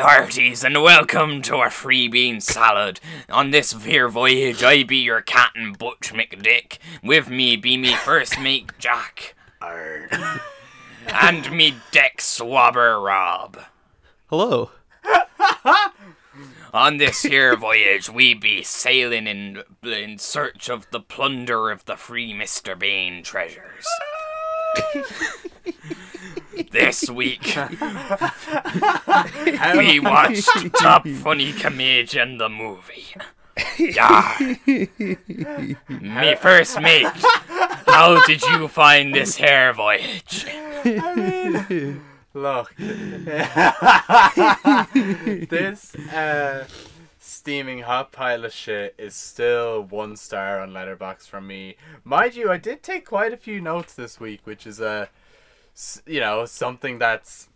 me hearties, and welcome to our free bean salad. On this here voyage, I be your captain Butch McDick. With me be me first mate Jack. and me deck swabber Rob. Hello. On this here voyage, we be sailing in in search of the plunder of the free Mr. Bean treasures. this week, we watched Top Funny Comedian the movie. Yeah. Me first mate, how did you find this hair voyage? Look, this uh, steaming hot pile of shit is still one star on Letterboxd from me. Mind you, I did take quite a few notes this week, which is a, s- you know, something that's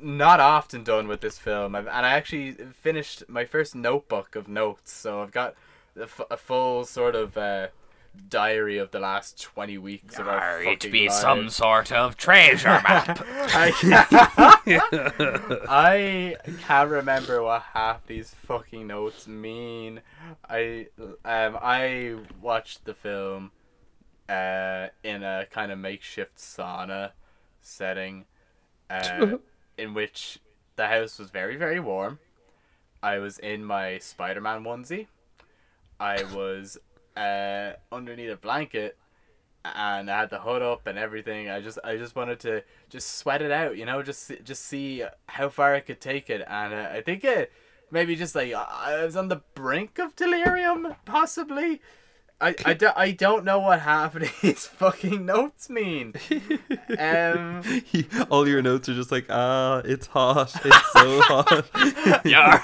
not often done with this film. I've, and I actually finished my first notebook of notes, so I've got a, f- a full sort of uh, diary of the last twenty weeks of our Yar, it be lives. some sort of treasure map. I can't, I can't remember what half these fucking notes mean. I um I watched the film uh in a kind of makeshift sauna setting uh, in which the house was very very warm. I was in my Spider-Man onesie. I was uh underneath a blanket and I had the hood up and everything. I just I just wanted to just sweat it out, you know, just see- just see how far I could take it. And uh, I think it maybe just like I was on the brink of delirium, possibly. I, I, do, I don't know what half of these fucking notes mean. Um, All your notes are just like, ah, it's hot. It's so hot. Yar.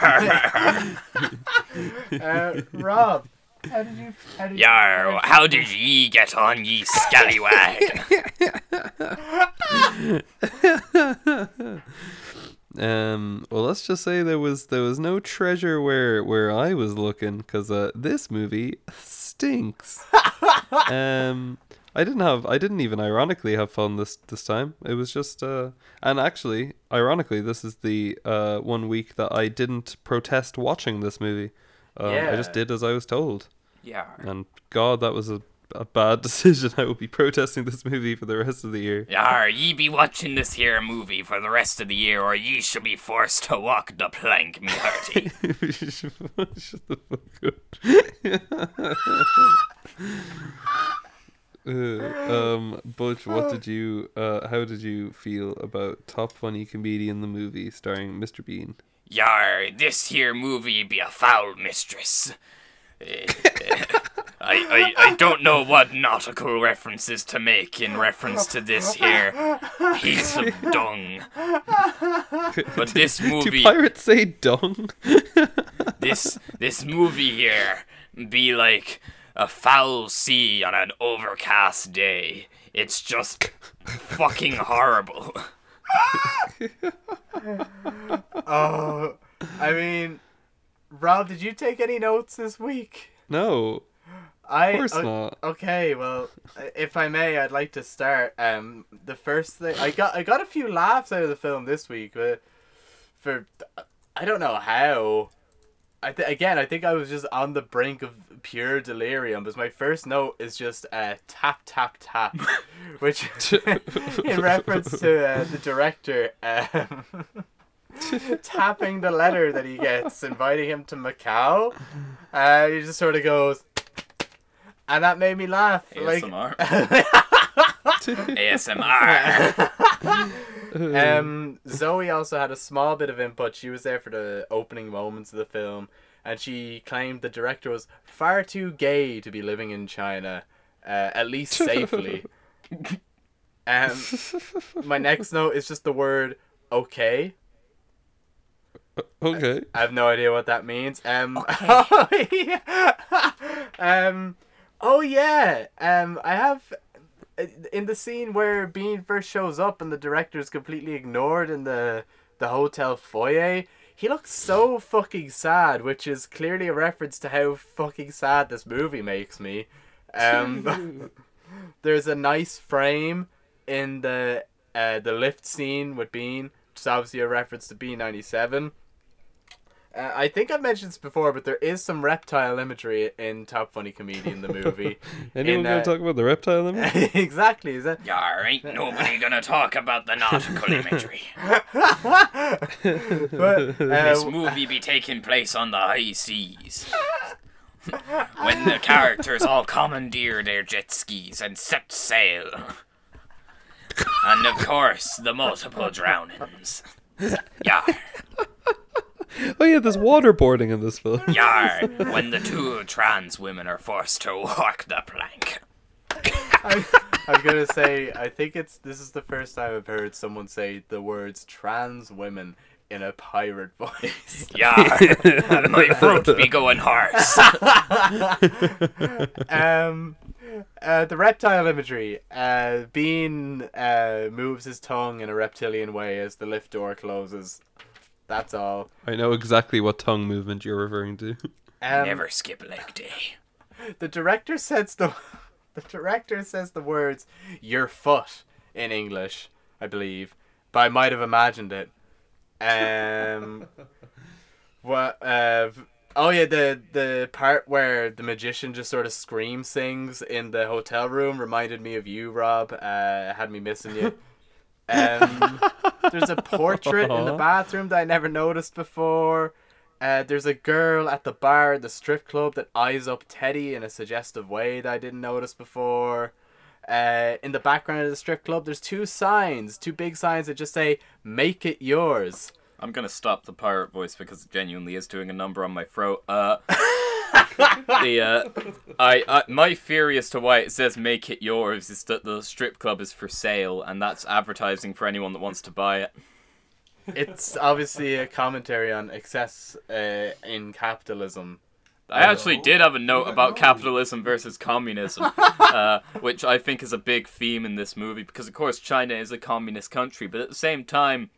uh, Rob, how did you? How did Yar, you, how did ye get on, ye scallywag? Um, well, let's just say there was there was no treasure where where I was looking because uh, this movie stinks. um, I didn't have I didn't even ironically have fun this this time. It was just uh, and actually, ironically, this is the uh one week that I didn't protest watching this movie. Um, I just did as I was told, Yeah. and God, that was a a bad decision. I will be protesting this movie for the rest of the year. Yar, ye be watching this here movie for the rest of the year, or ye shall be forced to walk the plank, me hearty. Shut the fuck up. uh, um, Butch, what did you? Uh, how did you feel about Top Funny Comedian the movie starring Mr. Bean? Yar, this here movie be a foul mistress. Eh, eh, I, I, I don't know what nautical references to make in reference to this here piece of dung. But this movie. Do pirates say dung? this this movie here be like a foul sea on an overcast day. It's just fucking horrible. Oh, I mean, Rob, did you take any notes this week? no, I of course o- not. Okay, well, if I may, I'd like to start. Um, the first thing I got, I got a few laughs out of the film this week, but for I don't know how. I th- again, I think I was just on the brink of pure delirium. Because my first note is just uh, tap tap tap, which in reference to uh, the director um, tapping the letter that he gets, inviting him to Macau. Uh, he just sort of goes, and that made me laugh. ASMR. Like, ASMR. um, Zoe also had a small bit of input. She was there for the opening moments of the film, and she claimed the director was far too gay to be living in China, uh, at least safely. um, my next note is just the word "okay." Okay. I have no idea what that means. Um, oh, yeah. um, oh yeah. Um, I have in the scene where Bean first shows up and the director is completely ignored in the the hotel foyer. He looks so fucking sad, which is clearly a reference to how fucking sad this movie makes me. Um, there's a nice frame in the uh, the lift scene with Bean, which is obviously a reference to B ninety seven. Uh, I think I've mentioned this before, but there is some reptile imagery in Top Funny Comedian, the movie. Anyone In, gonna uh, talk about the reptile image? exactly. Is that? Yar, ain't nobody gonna talk about the nautical imagery. But, This uh, movie be taking place on the high seas. when the characters all commandeer their jet skis and set sail. And of course, the multiple drownings. Yar, Oh yeah, there's waterboarding in this film. yar, when the two trans women are forced to walk the plank. I, I was gonna say, I think it's this is the first time I've heard someone say the words trans women in a pirate voice. Yar, my throat be going hoarse. um, uh, the reptile imagery. Uh, Bean uh, moves his tongue in a reptilian way as the lift door closes. That's all. I know exactly what tongue movement you're referring to. Um, Never skip leg day. The director says the the director says the words "your foot" in English, I believe, but I might have imagined it. Um, what? Uh, oh yeah, the the part where the magician just sort of scream sings in the hotel room reminded me of you, Rob. Uh, had me missing you. Um, there's a portrait in the bathroom that I never noticed before. Uh, there's a girl at the bar at the strip club that eyes up Teddy in a suggestive way that I didn't notice before. Uh, in the background of the strip club, there's two signs, two big signs that just say "Make it yours." I'm gonna stop the pirate voice because it genuinely is doing a number on my throat. Uh, the uh, I, I my theory as to why it says "make it yours" is that the strip club is for sale, and that's advertising for anyone that wants to buy it. It's obviously a commentary on excess uh, in capitalism. I actually did have a note about capitalism versus communism, uh, which I think is a big theme in this movie because, of course, China is a communist country, but at the same time,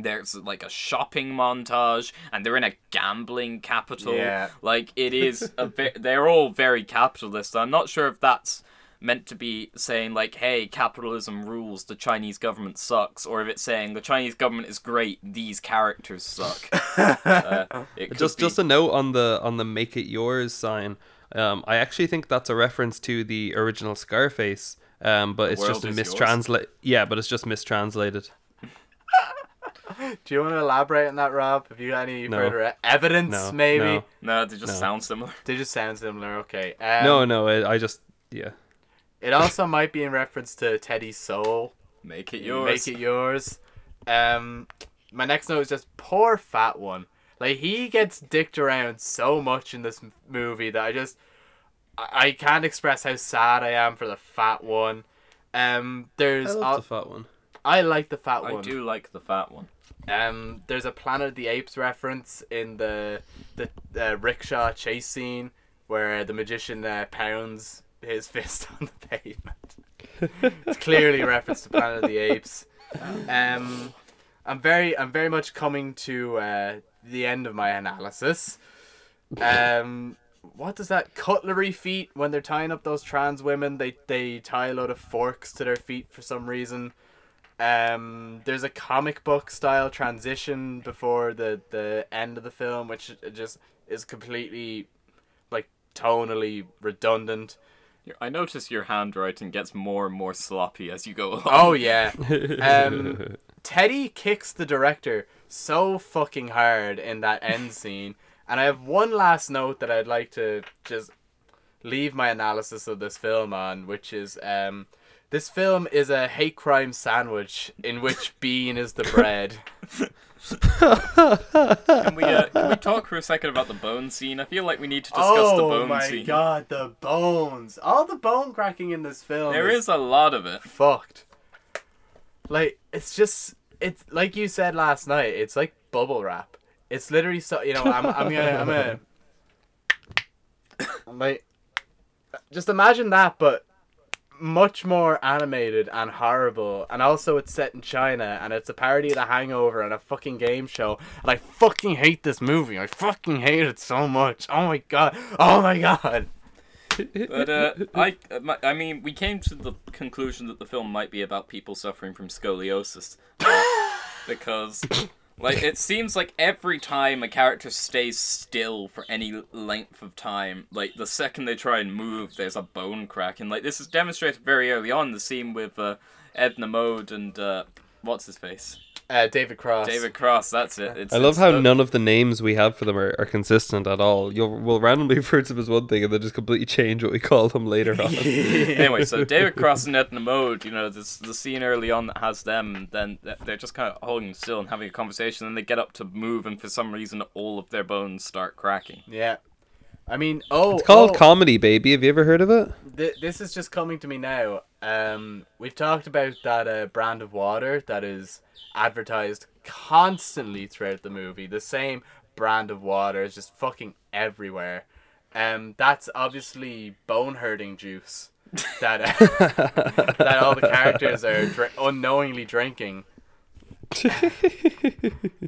there's like a shopping montage and they're in a gambling capital. Yeah. Like, it is a bit, they're all very capitalist. I'm not sure if that's meant to be saying, like, hey, capitalism rules, the Chinese government sucks, or if it's saying the Chinese government is great, these characters suck. uh, it just be- just a note on the on the make it yours sign. Um, I actually think that's a reference to the original Scarface. Um, but it's just is yours? mistranslate. Yeah, but it's just mistranslated. Do you want to elaborate on that, Rob? Have you got any No. further e- evidence? No, maybe no. No, they just No. sound similar. they just sound similar. Okay. Um, no, no, I, I just yeah. It also might be in reference to Teddy's soul. Make it yours. Make it yours. Um, my next note is just poor fat one. Like he gets dicked around so much in this movie that I just I, I can't express how sad I am for the fat one. Um, there's I I, love the fat one. I like the fat I one. I do like the fat one. Um, there's a Planet of the Apes reference in the the uh, rickshaw chase scene where the magician uh, pounds his fist on the pavement. it's clearly a reference to Planet of the Apes. Um, I'm very I'm very much coming to uh, the end of my analysis. Um, what does that cutlery feet when they're tying up those trans women? They they tie a load of forks to their feet for some reason. Um, there's a comic book style transition before the the end of the film, which just is completely like tonally redundant. I notice your handwriting gets more and more sloppy as you go along. Oh yeah. Um, Teddy kicks the director so fucking hard in that end scene, and I have one last note that I'd like to just leave my analysis of this film on, which is um, this film is a hate crime sandwich in which Bean is the bread. Can we, uh, can we talk for a second about the bone scene? I feel like we need to discuss the bone scene. oh my scene. god, the bones! All the bone cracking in this film. There is a lot of it. fucked. Like it's just it's like you said last night. It's like bubble wrap. It's literally so you know. I'm I'm gonna I'm gonna. I'm like, just imagine that, but much more animated and horrible. And also, it's set in China, and it's a parody of The Hangover and a fucking game show. And I fucking hate this movie. I fucking hate it so much. Oh my god. Oh my god. But uh, I, I mean, we came to the conclusion that the film might be about people suffering from scoliosis, uh, because Like it seems like every time a character stays still for any length of time, like the second they try and move, there's a bone crack, and like this is demonstrated very early on. The scene with uh, Edna Mode and uh, what's his face, Uh, David Cross. David Cross. That's it. It's, I love it's how the- none of the names we have for them are, are consistent at all. You'll we'll randomly refer to them as one thing and then just completely change what we call them later on. anyway, so David Cross and Edna Mode, you know, this the scene early on that has them, then they're just kind of holding still and having a conversation, and they get up to move, and for some reason, all of their bones start cracking. Yeah. I mean, oh, It's called oh, Comedy Baby. Have you ever heard of it? th- this is just coming to me now. Um, we've talked about that uh, brand of water that is advertised constantly throughout the movie. The same brand of water is just fucking everywhere. Um, that's obviously bone hurting juice that uh, that all the characters are dri- unknowingly drinking.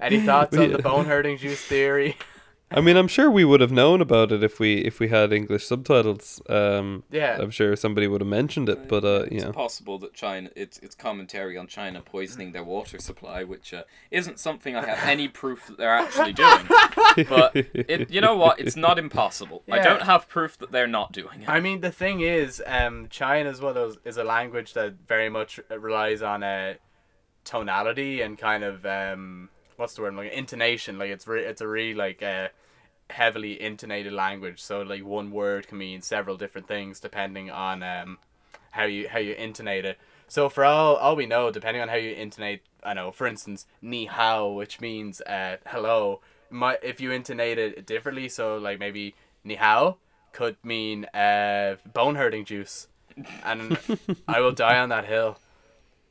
Any thoughts on the bone hurting juice theory? I mean, I'm sure we would have known about it if we if we had English subtitles. Um, Yeah. I'm sure somebody would have mentioned it, but uh, It's know, possible that China, it's it's commentary on China poisoning their water supply, which uh, isn't something I have any proof that they're actually doing. But it, you know what? It's not impossible. I don't have proof that they're not doing it. I mean, the thing is, um, China is one of those is a language that very much relies on uh, tonality and kind of um, what's the word? Like intonation. Like it's re- it's a really like uh, heavily intonated language. So like one word can mean several different things depending on um, how you how you intonate it. So for all all we know, depending on how you intonate, I know, for instance, ni hao, which means uh, hello, might if you intonate it differently, so like maybe ni hao could mean uh, bone hurting juice, and I will die on that hill.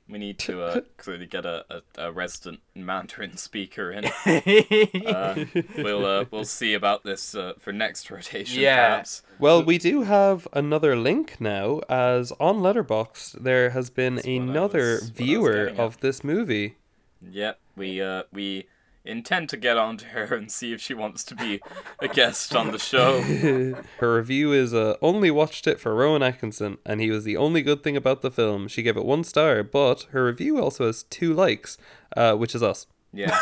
We need to uh, clearly get a, a, a resident Mandarin speaker in. Uh, we'll uh, we'll see about this uh, for next rotation. Yeah. Perhaps. well, we do have another link now, as on Letterboxd there has been what I another was- what I was viewer of this movie. Yep. We uh we intend to get on to her and see if she wants to be a guest on the show. Her review is uh, only watched it for Rowan Atkinson, and he was the only good thing about the film. She gave it one star, but her review also has two likes, uh, which is us. Yeah.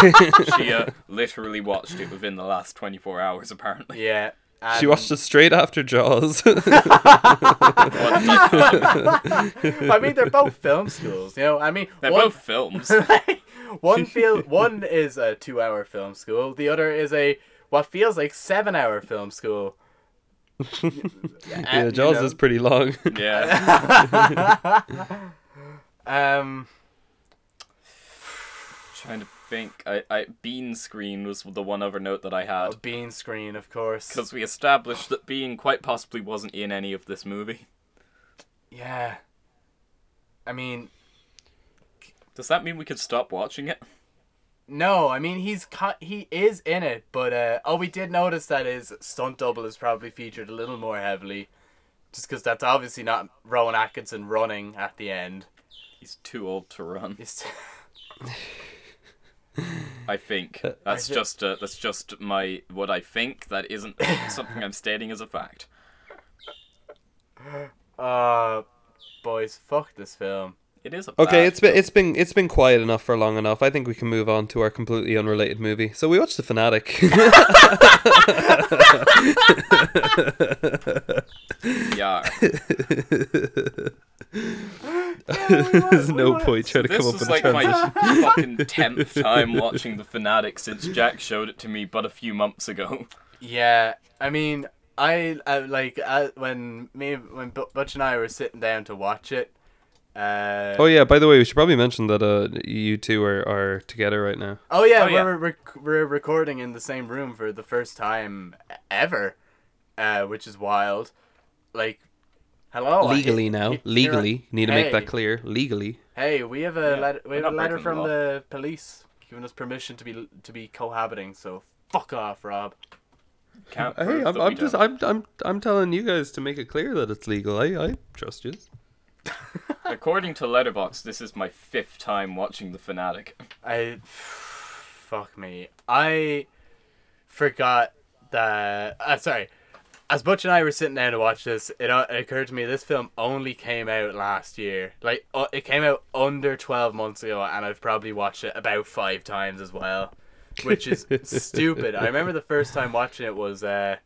she uh, literally watched it within the last 24 hours, apparently. yeah. She watched it straight after Jaws. I mean, they're both film schools. You know, I mean, They're one, both films. One feel one is a two-hour film school. The other is a what feels like seven-hour film school. yeah, you Jaws know. is pretty long. Yeah. Um. Trying to think. I, I Bean Screen was the one other note that I had. bean screen, of course. Because we established that Bean quite possibly wasn't in any of this movie. Yeah. I mean, Does that mean we could stop watching it? no. I mean, he's cut. He is in it, but uh, oh, we did notice that his stunt double is probably featured a little more heavily, just because that's obviously not Rowan Atkinson running at the end. He's too old to run. It's I think Uh, that's I just uh, that's just my what I think. That isn't something I'm stating as a fact. uh, boys, fuck this film. It is a Okay, bad it's been it's been it's been quiet enough for long enough. I think we can move on to our completely unrelated movie. So we watched The Fanatic. yeah. There's no point trying to This come up is with like a my fucking tenth time watching The Fanatic since Jack showed it to me but a few months ago. Yeah, I mean, I, I like uh, when me when Bu- Butch and I were sitting down to watch it. Uh, Oh yeah, by the way, we should probably mention that uh, you two are, are together right now. Oh yeah, Oh, we're rec- we're recording in the same room for the first time ever, uh, which is wild. Like, hello. I- Legally now, he- legally, here need to I- make that clear. Legally. Hey, we have a Yeah, letter. We have a letter breaking the from the police giving us permission to be to be cohabiting. So fuck off, Rob. Can't Hey, I'm, I'm just don't. I'm I'm I'm telling you guys to make it clear that it's legal. I I trust you. According to Letterboxd, this is my fifth time watching The Fanatic. I, fuck me. I forgot that. Uh, sorry. as Butch and I were sitting down to watch this, it, uh, it occurred to me this film only came out last year. Like uh, it came out under twelve months ago, and I've probably watched it about five times as well, which is stupid. I remember the first time watching it was uh,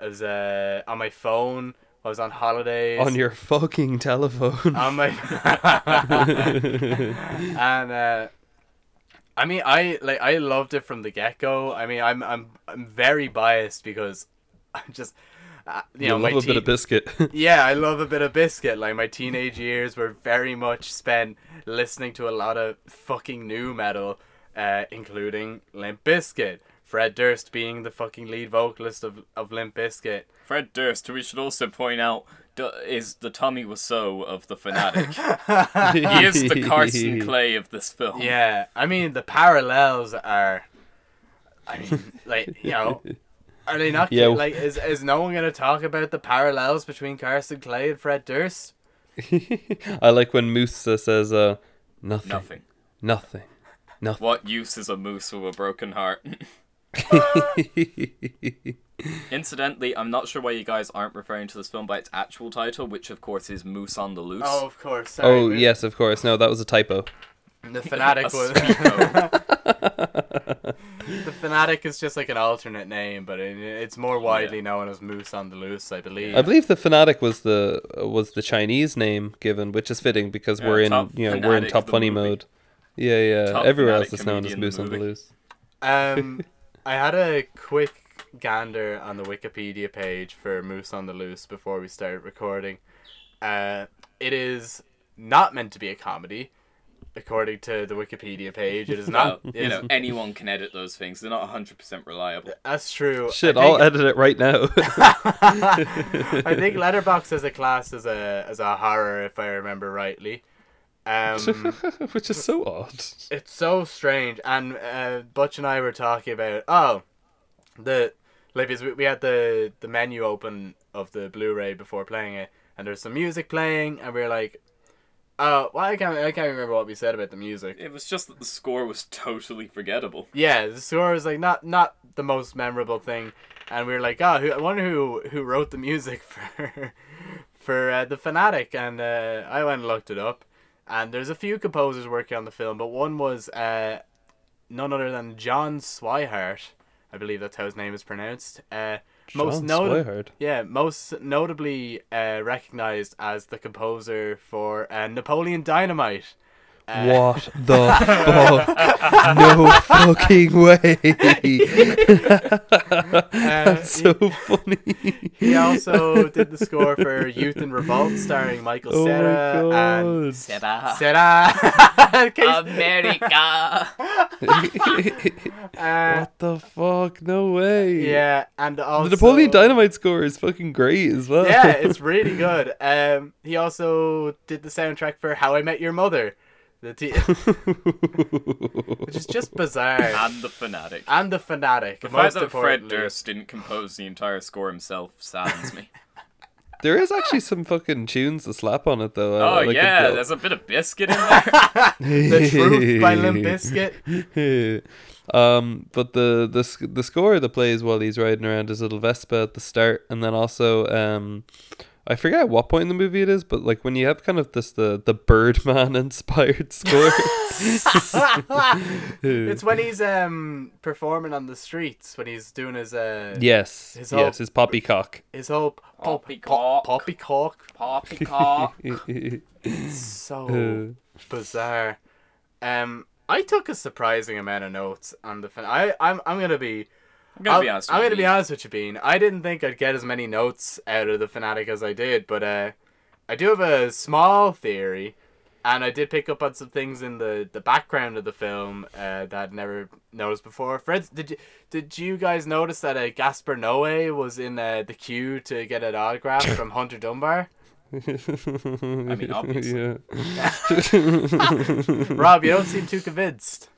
was uh, on my phone. I was on holidays On your fucking telephone. on my and uh, I mean I like I loved it from the get go. I mean I'm I'm I'm very biased because I'm just uh, you, you know love a bit of biscuit. yeah I love a bit of biscuit. Like my teenage years were very much spent listening to a lot of fucking new metal, uh, including Limp Bizkit. Fred Durst being the fucking lead vocalist of, of Limp Bizkit. Fred Durst, who we should also point out, is the Tommy Wiseau of the Fanatic. he is the Carson Clay of this film. Yeah, I mean the parallels are. I mean, like you know, are they not? Yeah. Like, is is no one gonna talk about the parallels between Carson Clay and Fred Durst? I like when Moose says, uh, nothing. Nothing. Nothing. Nothing. What use is a moose with a broken heart? Incidentally, I'm not sure why you guys aren't referring to this film by its actual title, which of course is Moose on the Loose. Oh, of course. Sorry, oh, we- yes, of course. No, that was a typo. The fanatic was. the fanatic is just like an alternate name, but it, it's more widely known as Moose on the Loose, I believe. I believe the fanatic was the was the Chinese name given, which is fitting because Yeah, we're in you know we're in top funny movie. mode. Yeah, yeah. Top Everywhere else is known as Moose the on the. Loose. Um, I had a quick gander on the Wikipedia page for Moose on the Loose before we started recording. Uh, it is not meant to be a comedy, according to the Wikipedia page. It is Well, not. you it know, anyone can edit those things. They're not 100% reliable. that's true. Shit, I I'll think, edit it right now. I think Letterboxd has a class as a as a horror, if I remember rightly. Um, which is so odd. It's so strange, and uh, Butch and I were talking about oh, the like we, we had the the menu open of the Blu-ray before playing it, and there's some music playing, and we are like, oh, well, I can't I can't remember what we said about the music. It was just that the score was totally forgettable. Yeah, the score was like not not the most memorable thing, and we were like, oh, who, I wonder who who wrote the music for for uh, the Fanatic, and uh, I went and looked it up, and there's a few composers working on the film, but one was uh, none other than John Swihart, I believe that's how his name is pronounced. Uh, most John Swihart. yeah, most notably uh, recognized as the composer for uh, Napoleon Dynamite. Uh, What the fuck? No fucking way. That's so funny. He also did the score for Youth in Revolt, starring Michael Oh Cera and god. Cera. America! uh, What the fuck? No way. yeah, and also The Napoleon Dynamite score is fucking great as well. Yeah, it's really good. Um, he also did the soundtrack for How I Met Your Mother, the t- which is just bizarre. and the Fanatic. And the fanatic. The fact that Fred. Durst didn't compose the entire score himself saddens me. there is actually some fucking tunes to slap on it though. oh, like it, yeah, though. there's a bit of biscuit in there. The Truth by Limp Bizkit. um, but the the sc- the score that plays while he's riding around his little Vespa at the start, and then also um, I forget at what point in the movie it is, but like when you have kind of this the the Birdman inspired score. It's when he's um performing on the streets when he's doing his uh yes, His whole- yes, his poppycock. his whole pop, Poppycock. pop, poppycock. Poppycock. So bizarre. Um, I took a surprising amount of notes on the fin. I I'm I'm gonna be. I'm gonna be I'll- honest I'm with gonna you. be honest with you, Bean. I didn't think I'd get as many notes out of the fanatic as I did, but uh, I do have a small theory, and I did pick up on some things in the, the background of the film uh, that I'd never noticed before. Fred, did you did you guys notice that uh, Gaspar Noé was in uh, the queue to get an autograph from Hunter Dunbar? I mean, obviously. Rob, you don't seem too convinced.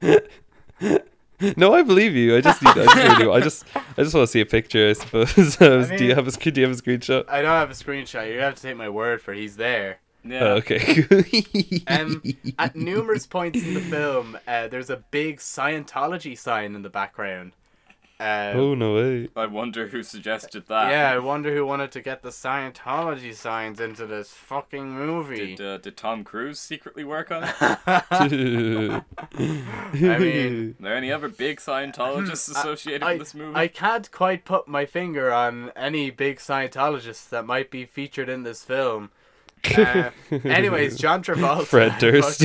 No, I believe you. I just need. I just, really do. I just, I just want to see a picture. I suppose. do you have a? Do you have a screenshot? I don't have a screenshot. You have to take my word for he's there. Yeah. Oh, okay. Um, at numerous points in the film, uh, there's a big Scientology sign in the background. Uh, Oh no way. I wonder who suggested that. yeah, I wonder who wanted to get the Scientology signs into this fucking movie. Did, uh, did Tom Cruise secretly work on it? I mean, Are there any other big Scientologists associated I, with this movie? I can't quite put my finger on any big Scientologists that might be featured in this film. Uh, anyways, John Travolta. Fred Durst.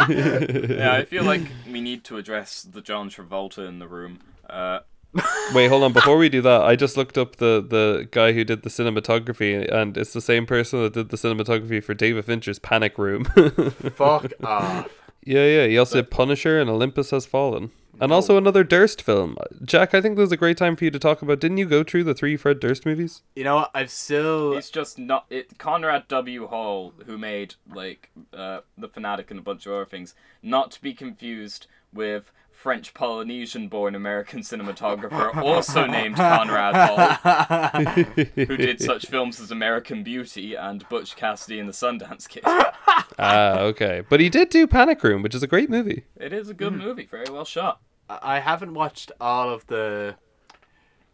Fucking kills it. yeah, I feel like we need to address the John Travolta in the room. Uh, Wait, hold on. Before we do that, I just looked up the the guy who did the cinematography, and it's the same person that did the cinematography for David Fincher's Panic Room. Fuck off. yeah, yeah. He also did Punisher and Olympus Has Fallen, and also another Durst film. Jack, I think this is a great time for you to talk about. Didn't you go through the three Fred Durst movies? You know? I've still. It's just not it. Conrad W. Hall, who made like uh, the Fanatic and a bunch of other things, not to be confused with French Polynesian-born American cinematographer, also named Conrad Hall, who did such films as American Beauty and Butch Cassidy and the Sundance Kid. Ah, okay. But he did do Panic Room, which is a great movie. It is a good movie, very well shot. I haven't watched all of the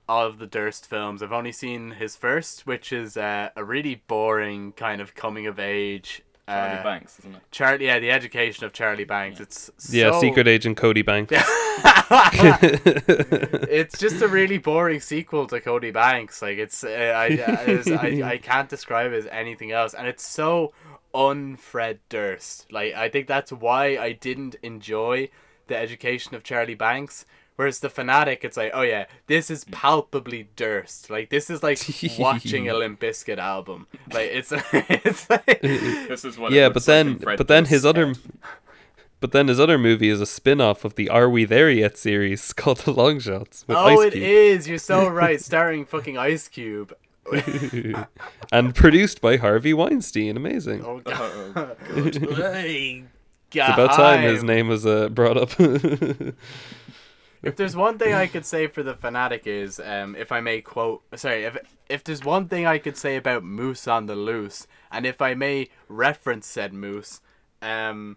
all of the Durst films. I've only seen his first, which is uh, a really boring kind of coming of age. Charlie uh, Banks, isn't it? Charlie, yeah, the education of Charlie Banks. It's Yeah, Secret Agent Cody Banks. it's just a really boring sequel to Cody Banks. Like it's, uh, I, it's- I, I can't describe it as anything else, and it's so un-Fred Durst. Like I think that's why I didn't enjoy the education of Charlie Banks. Whereas the fanatic, it's like, oh yeah, this is palpably Durst. Like this is like watching a Limp Bizkit album. Like it's, it's like, This is what. yeah, looks but then in Fred but then Durst's his other but then his other movie is a spin-off of the Are We There Yet series called The Long Shots with oh, Ice it Cube. is. You're so right. Starring fucking Ice Cube. and produced by Harvey Weinstein. Amazing. Oh Oh, god. It's about time his name was uh, brought up. If there's one thing I could say for the fanatic is, um, if I may quote, sorry, if if there's one thing I could say about Moose on the Loose, and if I may reference said Moose, um,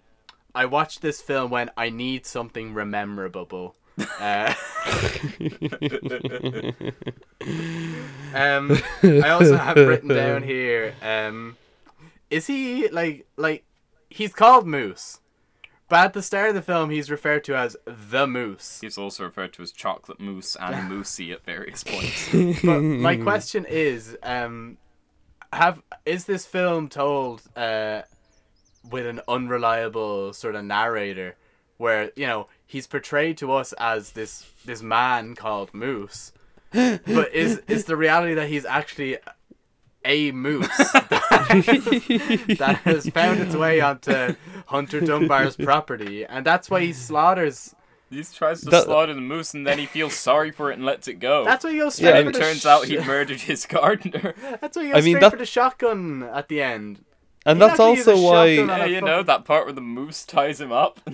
I watched this film when I need something rememberable. Uh, um, I also have written down here, um, is he like like he's called Moose, but at the start of the film he's referred to as the Moose. He's also referred to as chocolate mousse and moosey at various points. But my question is, um, have is this film told uh, with an unreliable sort of narrator, where you know he's portrayed to us as this this man called Moose, but is is the reality that he's actually a moose that has found its way onto Hunter Dunbar's property, and that's why he slaughters. he tries to That- slaughter the moose and then he feels sorry for it and lets it go. That's why he goes Yeah, straight and it the turns out he murdered his gardener. That's why he I goes mean, straight that- for the shotgun at the end. And He that's actually used a also why shotgun yeah, a you know that part where the moose ties him up.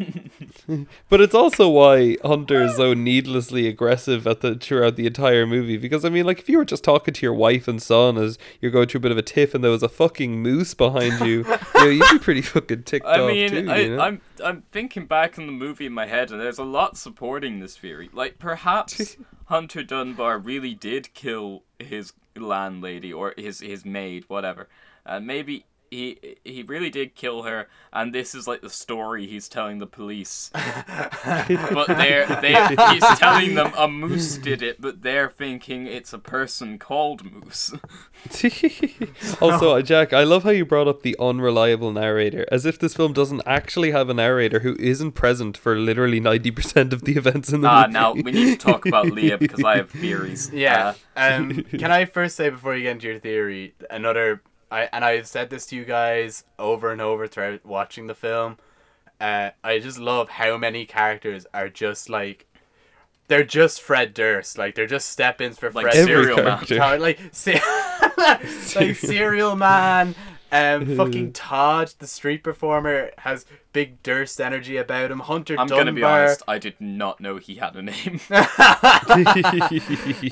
But it's also why Hunter is so needlessly aggressive at the throughout the entire movie. Because I mean, like, if you were just talking to your wife and son as you're going through a bit of a tiff, and there was a fucking moose behind you, you know, you'd be pretty fucking ticked I off mean, too. I, you know? I'm I'm thinking back on the movie in my head, and there's a lot supporting this theory. Like perhaps Hunter Dunbar really did kill his landlady or his his maid, whatever, and maybe. He, he really did kill her, and this is like the story he's telling the police. but they're they he's telling them a moose did it, but they're thinking it's a person called Moose. also, uh, Jack, I love how you brought up the unreliable narrator, as if this film doesn't actually have a narrator who isn't present for literally ninety percent of the events in the Ah, movie. now we need to talk about Leah because I have theories. Yeah. Uh, um, can I first say before you get into your theory, another I and I've said this to you guys over and over throughout watching the film. Uh, I just love how many characters are just like they're just Fred Durst. Like they're just step-ins for Like Fred Serial Man. Like, se- like Serial Man. Um, fucking Todd, the street performer, has big Durst energy about him. Hunter I'm Dunbar. gonna be honest. I did not know he had a name.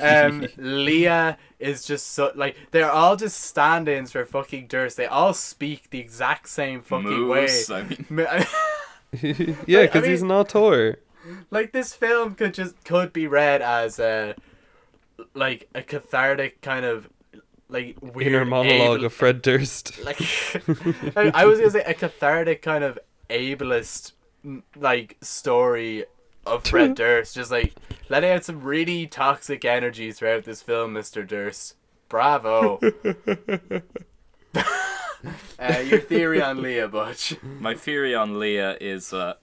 um, Leah is just so like they're all just stand-ins for fucking Durst. They all speak the exact same fucking Moose. way. I mean, M- yeah, I because he's an auteur. like this film could just could be read as a like a cathartic kind of like weird Inner monologue able- of Fred Durst. like I, I was gonna say a cathartic kind of ableist like story of Fred Durst, just like letting out some really toxic energy throughout this film, Mister Durst. Bravo. uh, your theory on Leah Butch. My theory on Leah is uh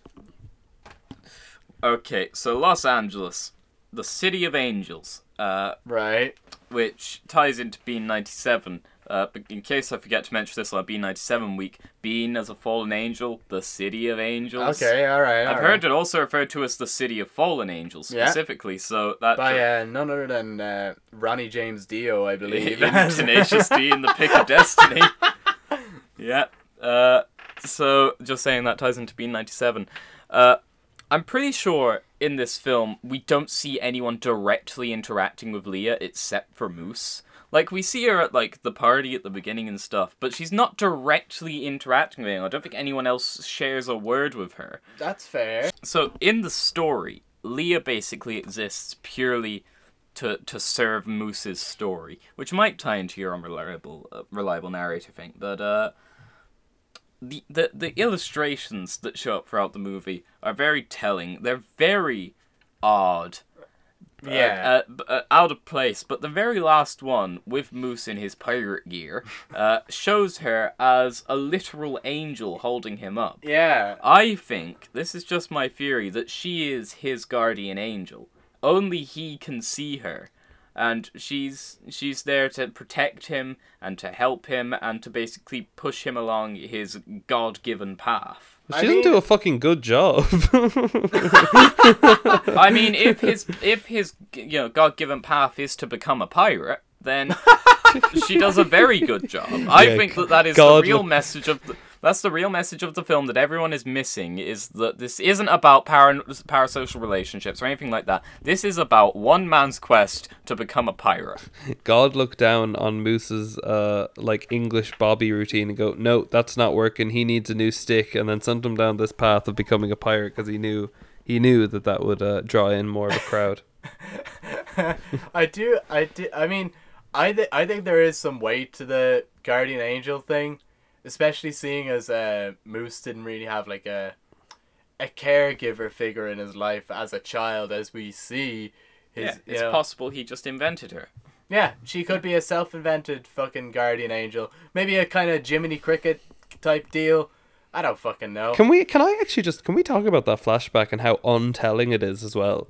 Okay, so Los Angeles, the city of angels, uh, Right. Which ties into Bean 97. Uh, in case I forget to mention this on Bean 97 week, Bean as a fallen angel, the city of angels. Okay, alright. I've heard it also referred to as the city of fallen angels Yeah. specifically, so that by uh, none other than uh, Ronnie James Dio, I believe. in Tenacious D in the Pick of Destiny. yeah. Uh, so just saying that ties into Bean 97. Uh, I'm pretty sure in this film we don't see anyone directly interacting with Leah except for Moose. Like we see her at like the party at the beginning and stuff, but she's not directly interacting with anyone. I don't think anyone else shares a word with her. That's fair. So in the story, Leah basically exists purely to to serve Moose's story, which might tie into your unreliable uh, reliable narrator thing. But uh, the the the illustrations that show up throughout the movie are very telling. They're very odd. uh, Yeah. uh, uh, out of place. But the very last one, with Moose in his pirate gear, uh, shows her as a literal angel holding him up. yeah. I think this is just my theory that she is his guardian angel. Only he can see her, and she's she's there to protect him and to help him and to basically push him along his God-given path. She I doesn't mean- do a fucking good job. I mean, if his if his you know God-given path is to become a pirate, then she does a very good job. I Yeah, think that that is God the real look- message of the. That's the real message of the film that everyone is missing is that this isn't about para, parasocial relationships or anything like that. This is about one man's quest to become a pirate. God looked down on Moose's uh like English Bobby routine and go, no, that's not working. He needs a new stick, and then sent him down this path of becoming a pirate because he knew he knew that that would uh, draw in more of a crowd. I do. I do. I mean, I th- I think there is some weight to the guardian angel thing, especially seeing as uh, Moose didn't really have like a a caregiver figure in his life as a child, as we see. His, Yeah, you it's know- possible he just invented her. Yeah, she could be a self-invented fucking guardian angel. Maybe a kind of Jiminy Cricket type deal. I don't fucking know. Can we? Can I actually just? Can we talk about that flashback and how untelling it is as well?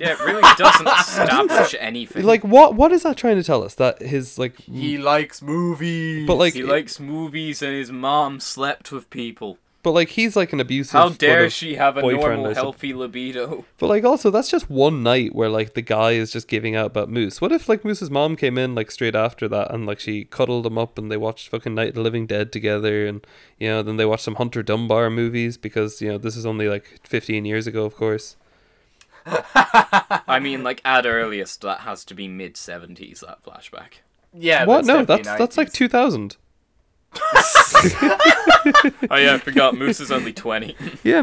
Yeah, it really doesn't establish anything. Like, what? What is that trying to tell us? That his like, he likes movies. but like, he likes movies and his mom slept with people. but like, he's like an abusive. How dare she have a boyfriend normal, healthy libido? But like, also, that's just one night where like the guy is just giving out about Moose. What if like Moose's mom came in like straight after that and like she cuddled him up and they watched fucking Night of the Living Dead together and you know then they watched some Hunter Dunbar movies because you know this is only like fifteen years ago, of course. I mean, like at earliest, that has to be mid seventies. That flashback. yeah, what? No, definitely that's that's like two thousand. Oh yeah, I forgot. Moose is only twenty. Yeah.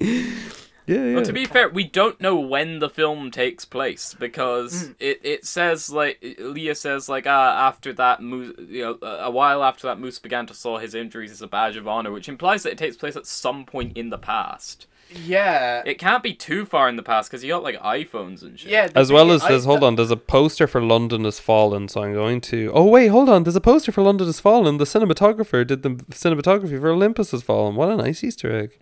yeah, yeah. Well, to be fair, we don't know when the film takes place because it, it says like Leah says like ah after that Moose you know a while after that Moose began to saw his injuries as a badge of honor, which implies that it takes place at some point in the past. Yeah. It can't be too far in the past because you got like iPhones and shit. yeah. as well as is, there's I- hold on, there's a poster for London has fallen, so I'm going to. Oh wait, hold on, there's a poster for London has fallen. The cinematographer did the cinematography for Olympus has fallen. What a nice Easter egg.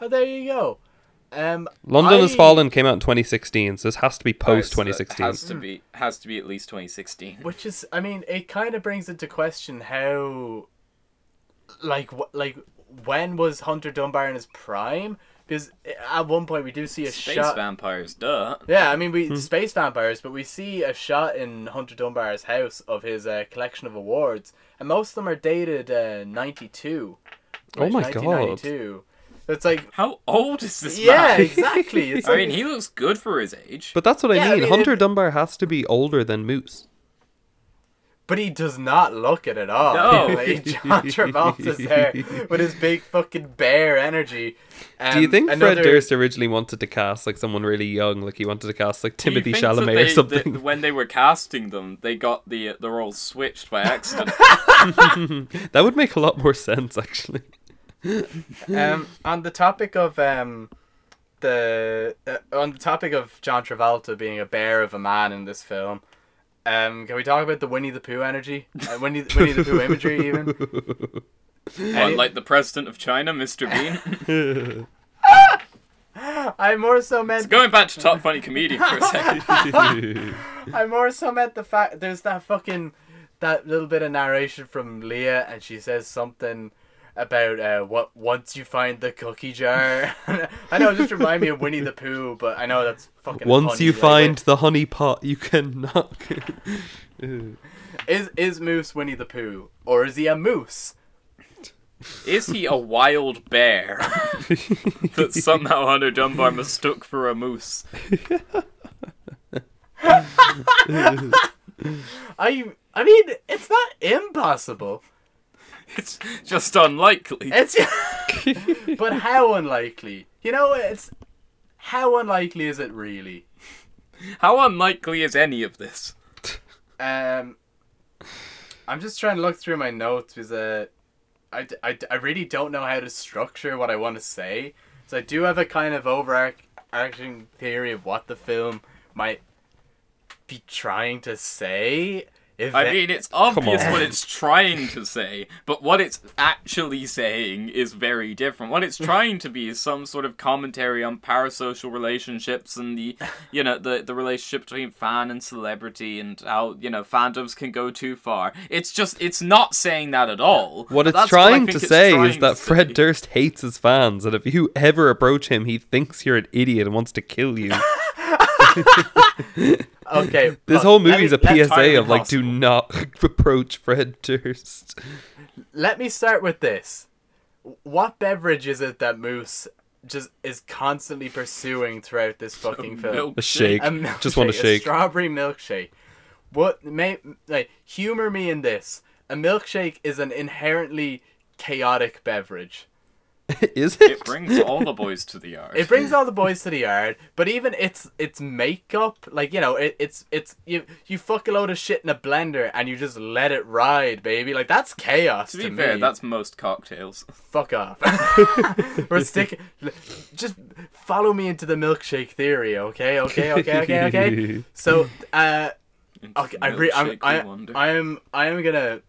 Oh, there you go. Um, London has fallen came out in 2016, so this has to be post Alright, so that 2016. Has to be has to be at least 2016. Which is, I mean, it kind of brings into question how, like, wh- like when was Hunter Dunbar in his prime? Because at one point we do see a Space shot. vampires, duh. Yeah, I mean we Hmm. space vampires, but we see a shot in Hunter Dunbar's house of his uh, collection of awards, and most of them are dated uh, ninety two. Oh my God. 1992. It's like, How old is this yeah, man? exactly. It's I like, mean, he looks good for his age. But that's what Yeah, I I mean. mean, Hunter if- Dunbar has to be older than Moose. But he does not look it at all. No. like, John Travolta's there with his big fucking bear energy. Do you Um, think another- Fred Durst originally wanted to cast like someone really young? Like he wanted to cast like Timothée think Chalamet they- or something? that when they were casting them, they got the the roles switched by accident. that would make a lot more sense, actually. um, on the topic of um, the uh, on the topic of John Travolta being a bear of a man in this film, um, can we talk about the Winnie the Pooh energy, uh, Winnie Winnie the Pooh imagery even? What, like the president of China, Mr. Bean. I more so meant Going back to top funny comedian for a second. I more so meant the fact there's that fucking that little bit of narration from Leah, and she says something about uh, what once you find the cookie jar. I know it just remind me of Winnie the Pooh, but I know that's fucking. Once punny, you like, find the honey pot, you can knock. is is Moose Winnie the Pooh or is he a moose? Is he a wild bear that somehow Hunter Dunbar mistook for a moose? I I mean it's not impossible. It's just unlikely. It's but how unlikely? You know it's how unlikely is it really? How unlikely is any of this? Um, I'm just trying to look through my notes because uh, I, d- I, d- I really don't know how to structure what I want to say. So I do have a kind of overarching theory of what the film might be trying to say. I mean, it's obvious what it's trying to say, but what it's actually saying is very different. What it's trying to be is some sort of commentary on parasocial relationships and the, you know, the the relationship between fan and celebrity and how you know fandoms can go too far. It's just it's not saying that at all. What it's trying think to say trying is that Fred say. Durst hates his fans, and if you ever approach him, he thinks you're an idiot and wants to kill you. okay, This whole movie movie's me- a PSA of like, do not approach Fred Durst. let me start with this. What beverage is it that Moose just is constantly pursuing throughout this fucking film? A shake. A milkshake, Just want a shake. strawberry milkshake. What may like humor me in this? A milkshake is an inherently chaotic beverage. is it? It brings all the boys to the yard. It brings all the boys to the yard, but even its its makeup, like you know, it, it's it's you you fuck a load of shit in a blender and you just let it ride, baby. Like that's chaos to to, be fair, me. that's most cocktails. fuck off. We're sticking. Just follow me into the milkshake theory, okay? Okay, okay, okay, okay. So, uh, okay, I re- I'm, I. I am, I am gonna,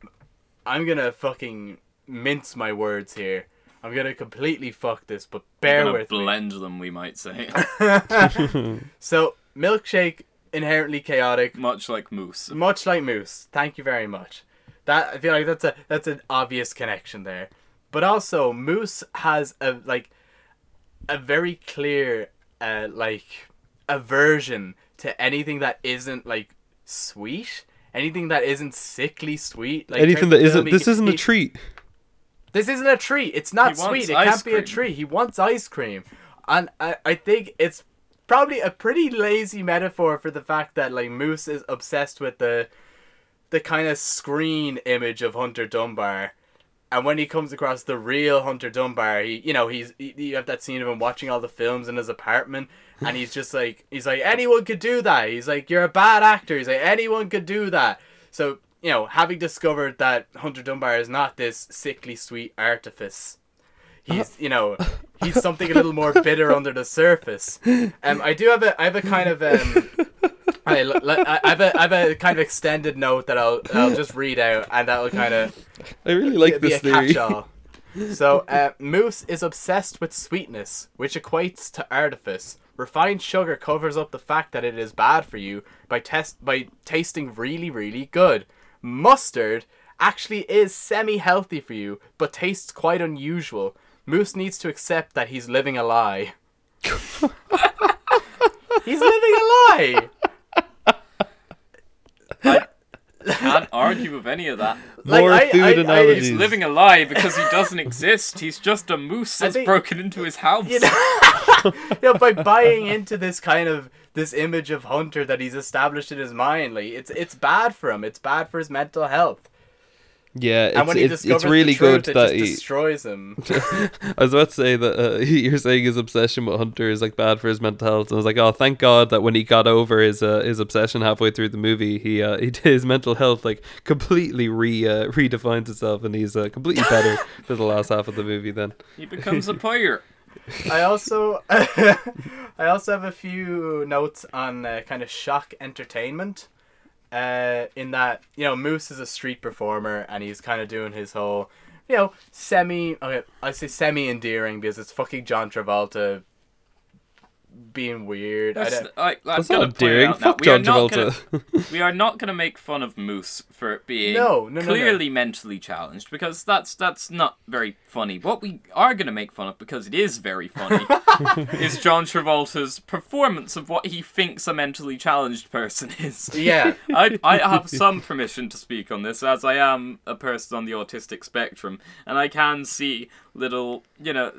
I'm gonna fucking mince my words here. I'm gonna completely fuck this, but bear Gonna with me. blend them, we might say, So, milkshake inherently chaotic, much like moose. much like moose. Thank you very much. That I feel like that's a that's an obvious connection there. But also, moose has a like a very clear uh like aversion to anything that isn't like sweet, anything that isn't sickly sweet. Like Anything throughout that the isn't. This isn't a treat. This isn't a treat. It's not sweet. It can't be a cream. treat. He wants ice cream. And I, I think it's probably a pretty lazy metaphor for the fact that like Moose is obsessed with the the kind of screen image of Hunter Dunbar. And when he comes across the real Hunter Dunbar, he you know, he's he, you have that scene of him watching all the films in his apartment and he's just like he's like anyone could do that. He's like you're a bad actor. He's like anyone could do that. So, you know, having discovered that Hunter Dunbar is not this sickly sweet artifice he's you know he's something a little more bitter under the surface. Um, I do have a I have a kind of um, I, I I have a I have a kind of extended note that I'll I'll just read out and that'll kind of I really like be this a theory. catch-all. So, uh, Moose is obsessed with sweetness, which equates to artifice. Refined sugar covers up the fact that it is bad for you by test by tasting really, really good. Mustard actually is semi-healthy for you, but tastes quite unusual. Moose needs to accept that he's living a lie. he's living a lie. I can't argue with any of that. More I- food I- I- analogies. He's living a lie because he doesn't exist. He's just a moose that's think- broken into his house. you know, you know, by buying into this kind of this image of Hunter that he's established in his mind, like it's it's bad for him. It's bad for his mental health. Yeah, and it's when he it's, discovers it's really the truth, good it that just he. destroys him. I was about to say that uh, you're saying his obsession with Hunter is like bad for his mental health. And I was like, oh, thank God that when he got over his uh, his obsession halfway through the movie, he uh, he his mental health like completely re uh, redefines itself, and he's uh, completely better for the last half of the movie. Then He becomes a pirate. I also I also have a few notes on uh, kind of shock entertainment. Uh, in that you know Moose is a street performer and he's kind of doing his whole you know semi okay I say semi endearing because it's fucking John Travolta being weird. I That's, don't, I, I'm that's gonna not endearing. point out now, Fuck we are John not Travolta. Gonna, we are not going to make fun of Moose for being No, no, no, no. clearly mentally challenged because that's that's not very funny. What we are going to make fun of because it is very funny is John Travolta's performance of what he thinks a mentally challenged person is. yeah, I, I have some permission to speak on this as I am a person on the autistic spectrum and I can see little, you know,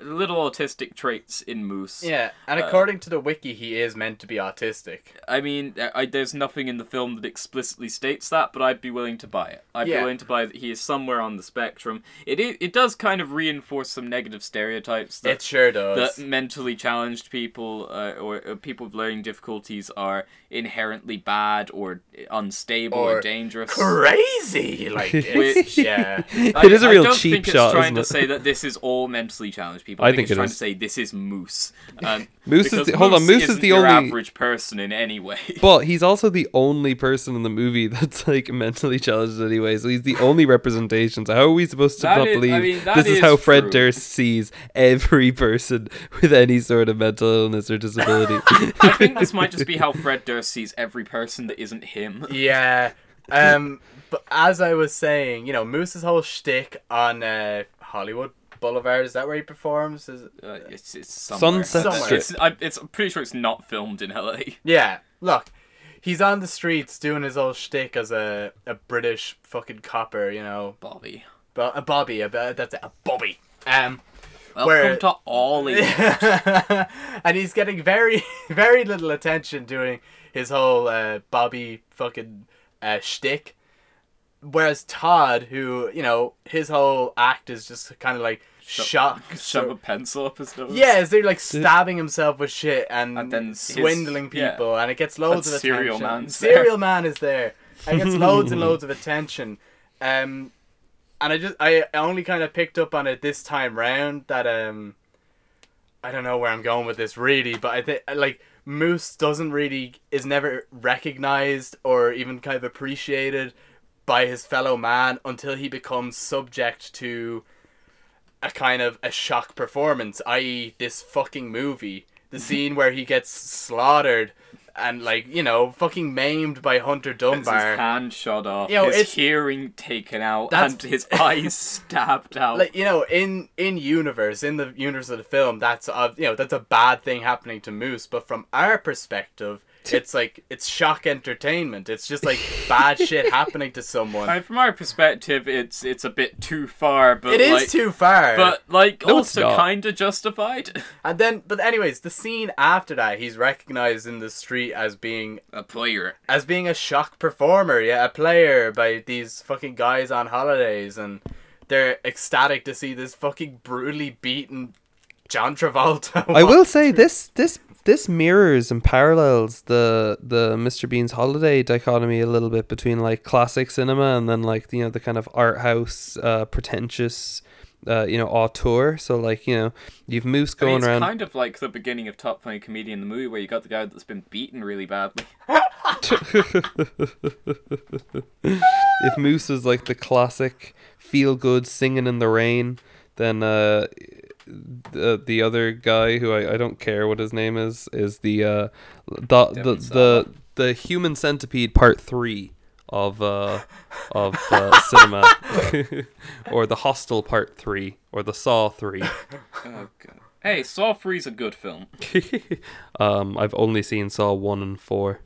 little autistic traits in Moose. yeah. And Uh, according to the wiki, he is meant to be autistic. I mean, I, there's nothing in the film that explicitly states that, but I'd be willing to buy it. I'd Yeah. be willing to buy that he is somewhere on the spectrum. It it does kind of reinforce some negative stereotypes that It sure does. that mentally challenged people uh, or uh, people with learning difficulties are inherently bad or unstable or, Or dangerous. Crazy, like Which- it's, yeah. It is a I real don't cheap think shot, it's trying isn't to say that this is all mentally challenged people. I I, think, think it's it trying is. to say this is Moose. Um, Moose is the- hold on, Moose is isn't the your only- average person in any way. But he's also the only person in the movie that's like mentally challenged anyway. So he's the only representation. So how are we supposed to That not is- I believe mean, this is is how Fred true. Durst sees every person with any sort of mental illness or disability? I think this might just be how Fred Durst sees every person that isn't him. Yeah. Um. But as I was saying, you know, Moose's whole shtick on uh, Hollywood Boulevard is that where he performs? Is it... Uh, it's, it's somewhere. Sunset Somewhere. It's, I, it's I'm pretty sure it's not filmed in LA. Yeah. Look, he's on the streets doing his old shtick as a a British fucking copper. You know, Bobby. but a Bobby. A, that's it, a Bobby. Um. Welcome Where- to Ollie. and he's getting very, very little attention doing his whole uh, Bobby fucking uh, shtick. Whereas Todd, who you know, his whole act is just kind of like shock. Shove a pencil up his nose. Yeah, is they like stabbing himself with shit and, And then his- swindling yeah. people, and it gets loads And of Serial attention. Man's Serial Man is there, and it gets loads and loads of attention. Um, and I just I only kind of picked up on it this time round that um, I don't know where I'm going with this really, but I think like Moose doesn't really is never recognized or even kind of appreciated by his fellow man until he becomes subject to a kind of a shock performance, i.e., this fucking movie. The scene where he gets slaughtered and, like, you know, fucking maimed by Hunter Gets his hand shot off, Yo, his it's- hearing taken out, and his eyes stabbed out. Like, you know, in in universe, in the universe of the film, that's a, you know, that's a bad thing happening to Moose, but from our perspective, it's like it's shock entertainment. It's just like bad shit happening to someone. I from our perspective, it's it's a bit too far, but It is like, too far. but like No, also kind of justified. and then but anyways, the scene after that, he's recognized in the street as being A player. as being a shock performer, yeah, a player by these fucking guys on holidays, and they're ecstatic to see this fucking brutally beaten John Travolta. I will say this this this mirrors and parallels the the Mr. Bean's holiday dichotomy a little bit between like classic cinema and then like you know the kind of art house uh, pretentious uh, you know auteur. So like you know you've Moose I mean, it's around. kind of like the beginning of Top Funny Comedian, in the movie where you got the guy that's been beaten really badly. if Moose is like the classic feel good singing in the rain, then uh, the the other guy who I, I don't care what his name is is the uh, the the, the the human centipede part three of uh of uh, cinema or the hostel part three or the saw three oh god. Hey, Saw 3's a good film. um i've only seen saw one and four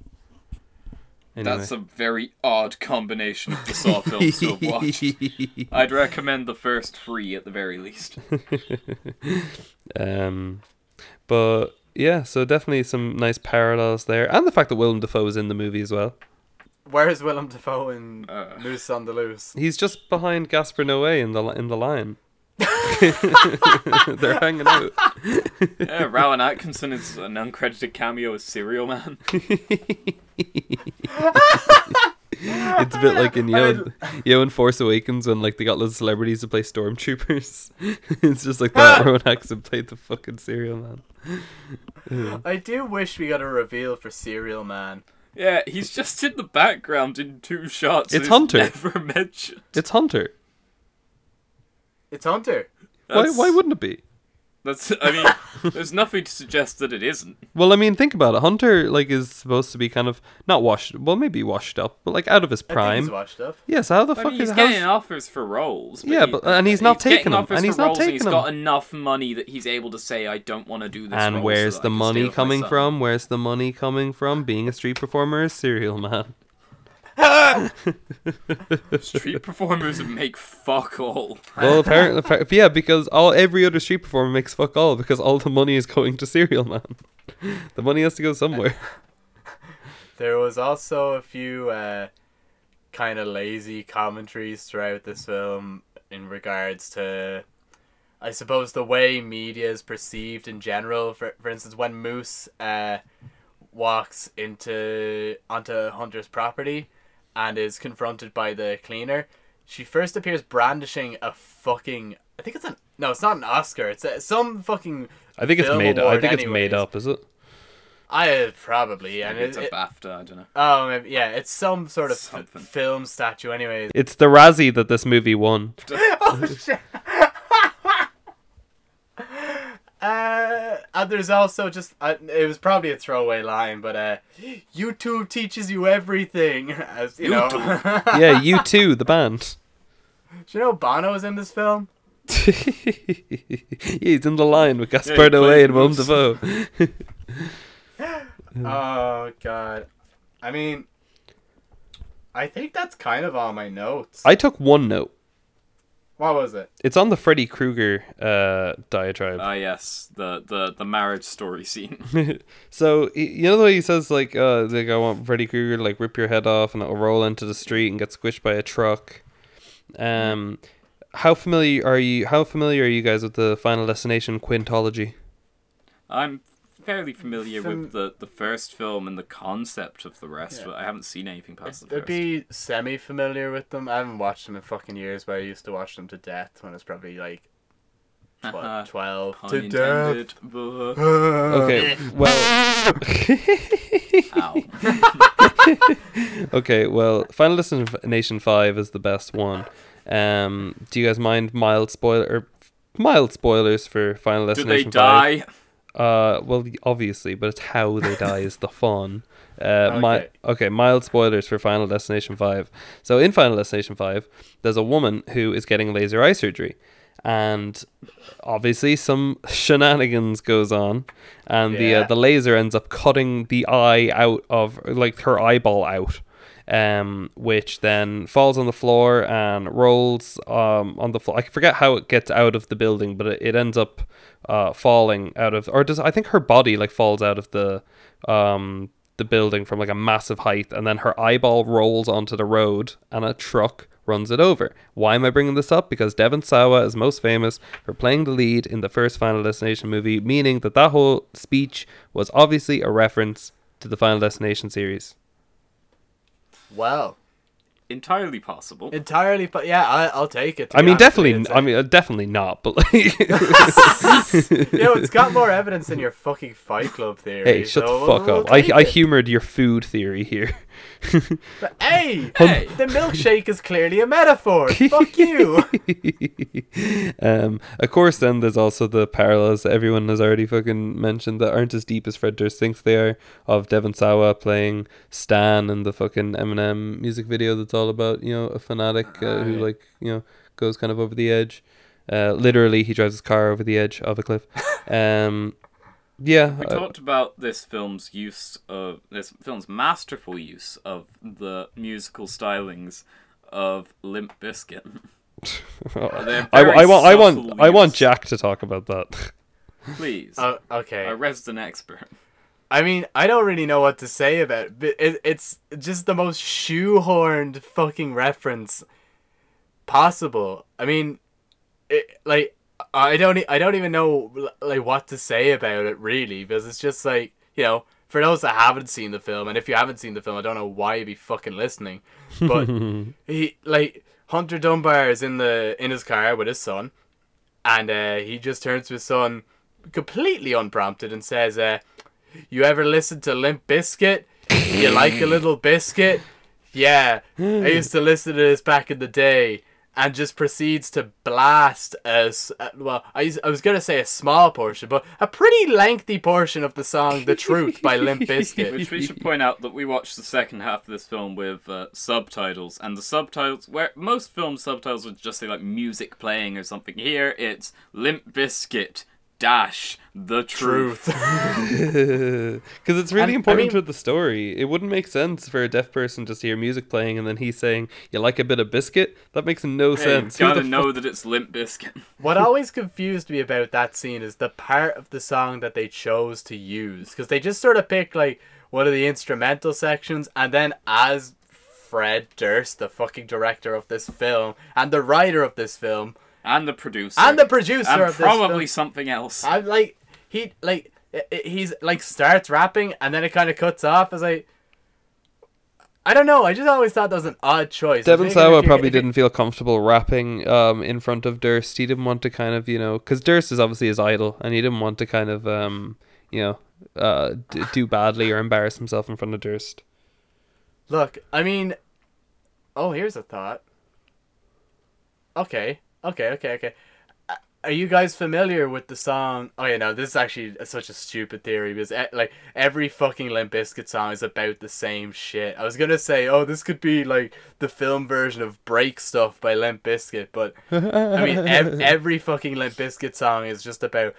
Anyway. That's a very odd combination of the Saw films to have watched. I'd recommend the first three at the very least. um, but yeah, so definitely some nice parallels there, and the fact that Willem Dafoe is in the movie as well. Where's Willem Dafoe in Uh. Moose on the Loose? He's just behind Gaspar Noé in the in the line. They're hanging out. Yeah, Rowan Atkinson is an uncredited cameo as Serial Man. It's a bit like in Yo, Yo in Force Awakens when like they got loads of celebrities to play stormtroopers. it's just like that. Rowan Atkinson played the fucking serial man. Yeah. I do wish we got a reveal for Serial Man. Yeah, he's just in the background in two shots. It's Hunter. Never mentioned. It's Hunter. It's Hunter. Why? Why wouldn't it be? That's. I mean, there's nothing to suggest that it isn't. Well, I mean, think about it. Hunter like is supposed to be kind of not washed. Well, maybe washed up, but like out of his I think prime. he's washed up. Yes. How the I fuck mean, is he's how's- getting offers for roles. Yeah, he- but- and he's not getting taking 'em, offers and he's for not roles, and taking He's 'em. got enough money that he's able to say, "I don't want to do this." And role where's so that the can stay money with my coming son." from? Where's the money coming from? Being a street performer is serial man. Street performers make fuck all. Well, apparently, appa- yeah, because all every other street performer makes fuck all because all the money is going to serial man. The money has to go somewhere. There was also a few uh, kind of lazy commentaries throughout this film in regards to, I suppose, the way media is perceived in general. For for instance, when Moose uh, walks into onto Hunter's property and is confronted by the cleaner, she first appears brandishing a fucking. I think it's an no, it's not an Oscar. It's a, some fucking. I think it's film made. I award think it's made up. Is it? I probably and Maybe it's it, a BAFTA. I don't know. Oh, maybe, yeah, it's some sort of f- film statue, anyways. It's the Razzie that this movie won. oh shit! Uh, and there's also just uh, it was probably a throwaway line, but uh, YouTube teaches you everything, as you know. Yeah, you too, the band. Do you know Bono is in this film? he's in the line with Gaspar he Noé plays and Willem Moose. Dafoe. Oh god, I mean, I think that's kind of all my notes. I took one note. What was it? It's on the Freddy Krueger uh, diatribe. Ah, yes, the the the marriage story scene. so you know the way he says like, uh, like I want Freddy Krueger to like rip your head off and it'll roll into the street and get squished by a truck. Um, how familiar are you? How familiar are you guys with the Final Destination quintology? I'm fairly familiar Fam- with the the first film and the concept of the rest, Yeah. but I haven't seen anything past the I'd be semi familiar with them. I haven't watched them in fucking years, but I used to watch them to death when I was probably like Haha, what, 12 to death. Okay, well, okay, well, Final Destination Five is the best one. Um, do you guys mind mild spoiler? Or mild spoilers for Final Do they Destination Five? die? Uh, well, obviously, but it's how they die is the fun. Uh, okay. My, Okay. mild spoilers for Final Destination 5. So, in Final Destination 5, there's a woman who is getting laser eye surgery. And obviously, some shenanigans goes on, and the uh, the laser ends up cutting the eye out of like her eyeball out, um, which then falls on the floor and rolls um on the floor. I forget how it gets out of the building, but it, it ends up uh falling out of or does I think her body like falls out of the um the building from like a massive height, and then her eyeball rolls onto the road, and a truck runs it over. Why am I bringing this up? Because Devon Sawa is most famous for playing the lead in the first Final Destination movie, meaning that that whole speech was obviously a reference to the Final Destination series. Well, Entirely possible. entirely, but yeah, I, I'll take it. I mean, definitely. I mean, uh, definitely not. But like, you know, it's got more evidence than your fucking Fight Club theory. hey, shut so the we'll- fuck we'll up. I take I humored your food theory here. But hey, Hey. the milkshake is clearly a metaphor. Fuck you. um, of course, then there's also the parallels that everyone has already fucking mentioned that aren't as deep as Fred Durst thinks they are. Of Devon Sawa playing Stan in the fucking Eminem music video that's all about you know a fanatic uh, who like you know goes kind of over the edge. Uh, literally, he drives his car over the edge of a cliff. Um, Yeah, We uh, talked about this film's use of this film's masterful use of the musical stylings of Limp Bizkit. They're I, I want I want subtle I want. Jack to talk about that. Please, Oh, okay. a resident expert. I mean, I don't really know what to say about it, but it, it's just the most shoehorned fucking reference possible. I mean, it, like I don't I don't even know like what to say about it really because it's just like you know for those that haven't seen the film and if you haven't seen the film I don't know why you'd be fucking listening, but he like Hunter Dunbar is in the in his car with his son, and uh, he just turns to his son completely unprompted and says, uh, "You ever listen to Limp Bizkit? You like a little biscuit? Yeah, I used to listen to this back in the day." And just proceeds to blast as uh, well. I, I was gonna say a small portion, but a pretty lengthy portion of the song "The Truth" by Limp Bizkit. Which we should point out that we watched the second half of this film with uh, subtitles, and the subtitles, where most film subtitles would just say like music playing or something. Here it's Limp Bizkit dash the truth. Truth. Because it's really And, I important mean- to the story. It wouldn't make sense for a deaf person just to hear music playing and then he's saying, "You like a bit of biscuit?" That makes no Hey, sense. you gotta the know that it's Limp Bizkit. What always confused me about that scene is the part of the song that they chose to use. Because they just sort of pick, like, one of the instrumental sections, and then as Fred Durst, the fucking director of this film, and the writer of this film, and the producer. and the producer and of this probably film, something else. I'm like, he, like, i- i- he's, like, starts rapping, and then it kind of cuts off. As like, I don't know, I just always thought that was an odd choice. I Devon Sawa probably didn't feel comfortable rapping um, in front of Durst. He didn't want to kind of, you know, because Durst is obviously his idol, and he didn't want to kind of, um, you know, uh, d- do badly or embarrass himself in front of Durst. Look, I mean, oh, here's a thought. Okay, okay, okay, okay. Are you guys familiar with the song? Oh yeah, no, this is actually such a stupid theory because e- like every fucking Limp Bizkit song is about the same shit. I was gonna say, oh, this could be like the film version of "Break Stuff" by Limp Bizkit, but I mean, ev- every fucking Limp Bizkit song is just about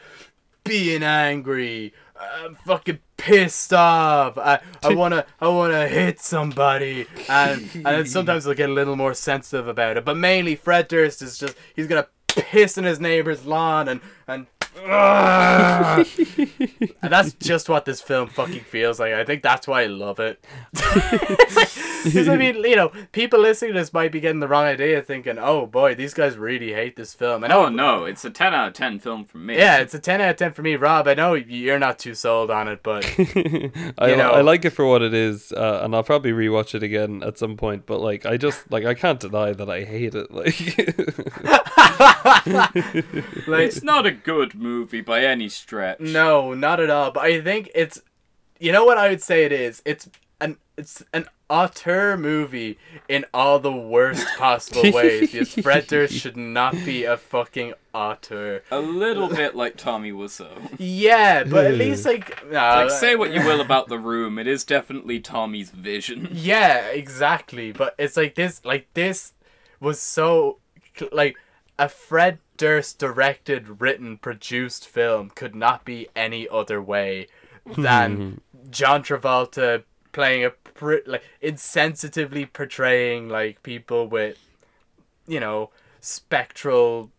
being angry. I'm fucking pissed off. I, I wanna I wanna hit somebody, and and sometimes they'll get a little more sensitive about it. But mainly, Fred Durst is just he's gonna piss in his neighbor's lawn and and. and that's just what this film fucking feels like. I think that's why I love it. Because I mean, you know, people listening to this might be getting the wrong idea, thinking, "Oh boy, these guys really hate this film." And oh no, it's a 10 out of 10 film from me. yeah, it's a 10 out of 10 for me, Rob. I know you're not too sold on it, but I, know- I like it for what it is, uh, and I'll probably rewatch it again at some point. But like, I just like I can't deny that I hate it. Like, It's not a good movie by any stretch. no, not at all. But I think it's, you know what I would say it is. It's an it's an auteur movie in all the worst possible ways. because Fred Durst should not be a fucking auteur. A little bit like Tommy Wiseau. Yeah, but at least like, no, Like, say what you will about the room, it is definitely Tommy's vision. Yeah, exactly. But it's like this, like this was so, like a Fred Durst directed, written, produced film could not be any other way than hmm. John Travolta playing a pr- like insensitively portraying like people with, you know, spectral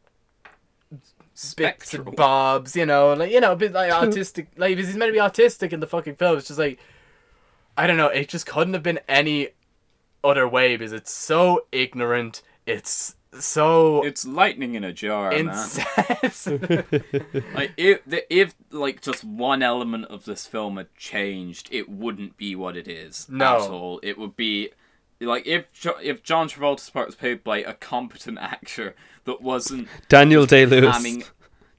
bits Spectral. and bobs, you know, like you know, a bit like autistic. Like he's meant to be autistic in the fucking film. It's just like I don't know. It just couldn't have been any other way because it's so ignorant. It's so It's lightning in a jar, man. Like if if like just one element of this film had changed, it wouldn't be what it is No. at all. It would be like if if John Travolta's part was played by a competent actor that wasn't Daniel Day Lewis. hamming,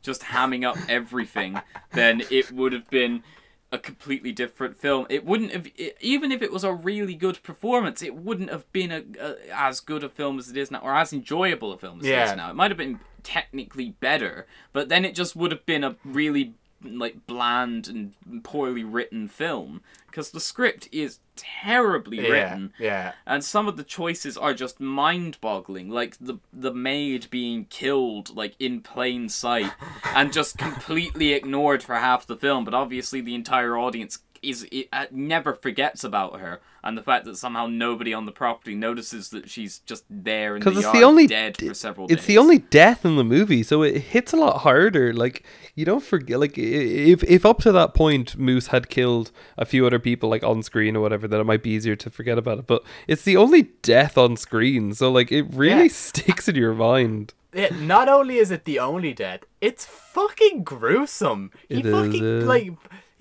just hamming up everything, then it would have been a completely different film. It wouldn't have, it, even if it was a really good performance, it wouldn't have been a, a as good a film as it is now, or as enjoyable a film as it Yeah. is now. It might have been technically better, but then it just would have been a really like bland and poorly written film because the script is terribly Yeah, written. yeah. and some of the choices are just mind-boggling like the the maid being killed like in plain sight and just completely ignored for half the film. But obviously the entire audience is it, uh, never forgets about her and the fact that somehow nobody on the property notices that she's just there in the because it's yard the only dead for several it's days the only death in the movie so it hits a lot harder like you don't forget like if if up to that point moose had killed a few other people like on screen or whatever then it might be easier to forget about it but it's the only death on screen so like it really Yeah. sticks in your mind It, not only is it the only death, it's fucking gruesome. He It is, fucking yeah. like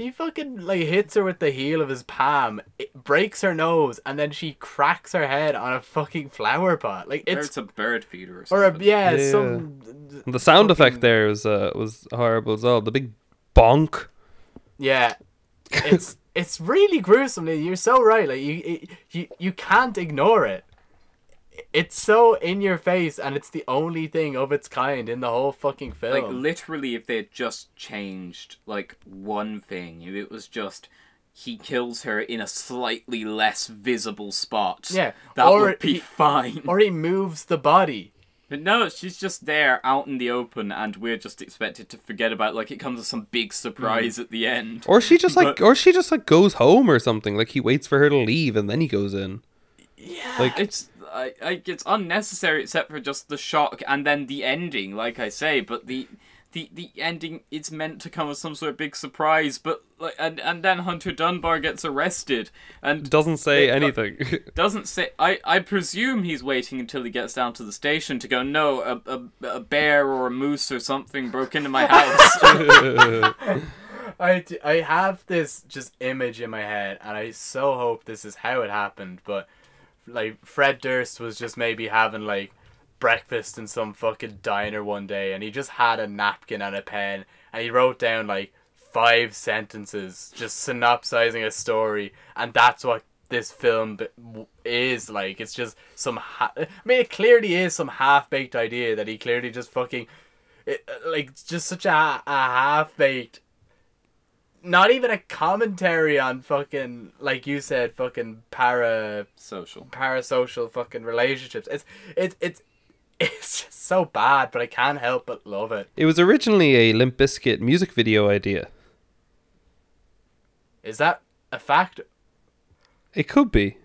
he fucking like hits her with the heel of his palm, it breaks her nose, and then she cracks her head on a fucking flower pot. Like it's it's a bird feeder or something. or a, something yeah, Yeah. some And the sound fucking- effect there was uh, was horrible as well the big bonk Yeah, it's it's really gruesome. You're so right. Like you you you can't ignore it. It's so in your face, and it's the only thing of its kind in the whole fucking film. Like literally, if they had just changed like one thing, if it was just he kills her in a slightly less visible spot, Yeah, that or would be he- fine. or he moves the body. but no, she's just there out in the open, and we're just expected to forget about. it, Like it comes as some big surprise mm. at the end. or she just like But- or she just like goes home or something like he waits for her to leave and then he goes in Yeah, like It's I, I it's unnecessary except for just the shock and then the ending, like I say. But the the the ending it's meant to come as some sort of big surprise. But like and and then Hunter Dunbar gets arrested and doesn't say Yeah, anything doesn't say. I I presume he's waiting until he gets down to the station to go. No, a a, a bear or a moose or something broke into my house. I, I have this just image in my head, and I so hope this is how it happened. But like Fred Durst was just maybe having like breakfast in some fucking diner one day, and he just had a napkin and a pen, and he wrote down like five sentences, just synopsizing a story, and that's what this film is like. It's just some. Ha- I mean, it clearly is some half baked idea that he clearly just fucking. It, like just such a, a half baked not even a commentary on fucking like you said fucking para Social. parasocial fucking relationships it's it's it's it's just so bad but i can't help but love it It was originally a Limp Bizkit music video idea. is that a fact It could be.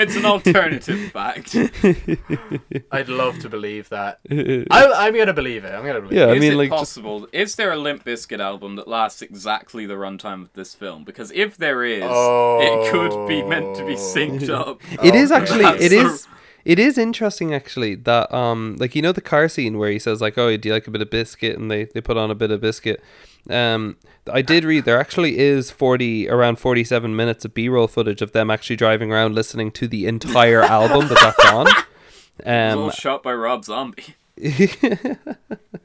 It's an alternative fact. i'd love to believe that I, i'm gonna believe it i'm gonna believe Yeah, I is mean, it like, just- possible? Is there a Limp Bizkit album that lasts exactly the runtime of this film? Because if there is, Oh. it could be meant to be synced up. It is actually. It so- is. It is interesting actually that um like you know the car scene where he says like oh do you like a bit of biscuit and they they put on a bit of biscuit um I did read there actually is 40 around 47 minutes of b-roll footage of them actually driving around listening to the entire album that that's on It's all um shot by Rob Zombie.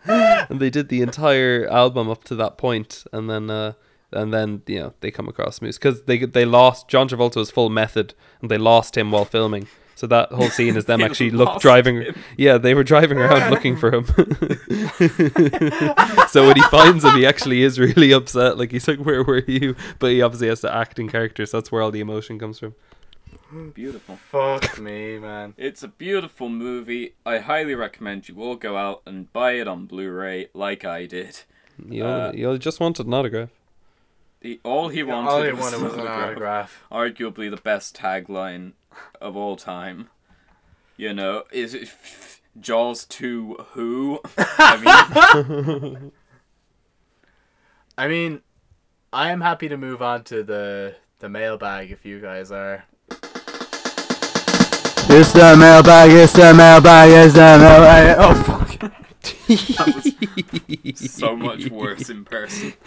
and they did the entire album up to that point and then uh and then you know they come across Moose because they they lost John Travolta's full method and they lost him while filming so that whole scene is them actually look driving him. yeah they were driving around looking for him so when he finds him he actually is really upset like he's like where were you but he obviously has to act in character so that's where all the emotion comes from Beautiful. fuck me man It's a beautiful movie. I highly recommend you all go out and buy it on Blu-ray, like I did. you Uh, you just wanted an autograph The, all he wanted, all he was, wanted was an an autograph. autograph Arguably the best tagline of all time. You know, is it Jaws 2 Who? I mean, i mean i am happy to move on to the the mailbag if you guys are It's the mailbag, it's the mailbag, it's the mailbag. Oh, fuck. That was so much worse in person.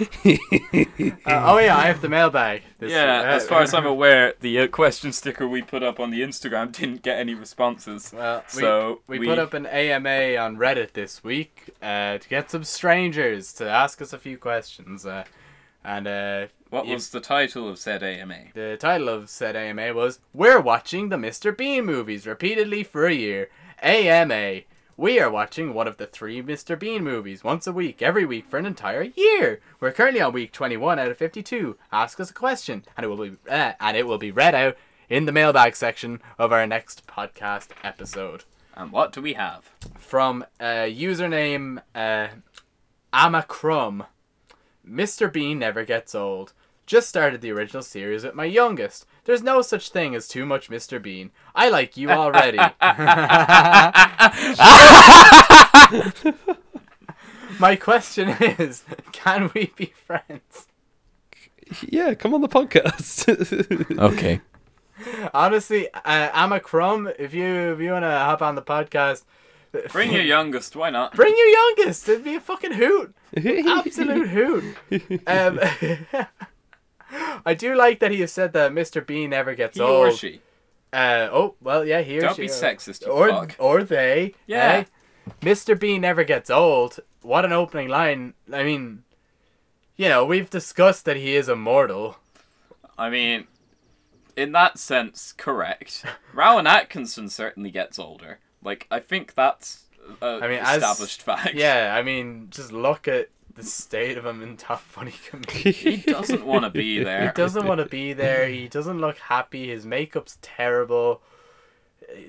Uh, oh, yeah, I have the mailbag. This- Yeah, uh, as far as I'm aware, the uh, question sticker we put up on the Instagram didn't get any responses. Well, we, So we, we- put up an AMA on Reddit this week uh, to get some strangers to ask us a few questions. Uh, and uh, What was the title of said AMA? the title of said AMA was We're Watching the Mr. Bean movies repeatedly for a year. AMA. We are watching one of the three Mr. Bean movies once a week, every week for an entire year. We're currently on week 21 out of 52. Ask us a question, and it will be uh, and it will be read out in the mailbag section of our next podcast episode. And what do we have? From uh, username uh, Amacrum. Mr. Bean never gets old. Just started the original series with my youngest. There's no such thing as too much Mr. Bean. I like you already. my question is can we be friends? Yeah, come on the podcast. Okay. Honestly, uh, crumb. if you if you want to hop on the podcast, Bring your youngest, why not? Bring your youngest. It'd be a fucking hoot. Absolute hoot. Um, I do like that he has said that Mr. Bean never gets He old. or she. Uh, oh, well, yeah, he or Don't she. be sexist, Or, fuck. or they. Yeah. eh? Mr. Bean never gets old. What an opening line. I mean, you know, we've discussed that he is immortal. I mean, in that sense, correct. Rowan Atkinson certainly gets older. Like, I think that's a I mean, as- established fact. Yeah, I mean, just look at the state of him in Top Funny Comedian. He doesn't want to be there. He doesn't want to be there. He doesn't look happy. His makeup's terrible.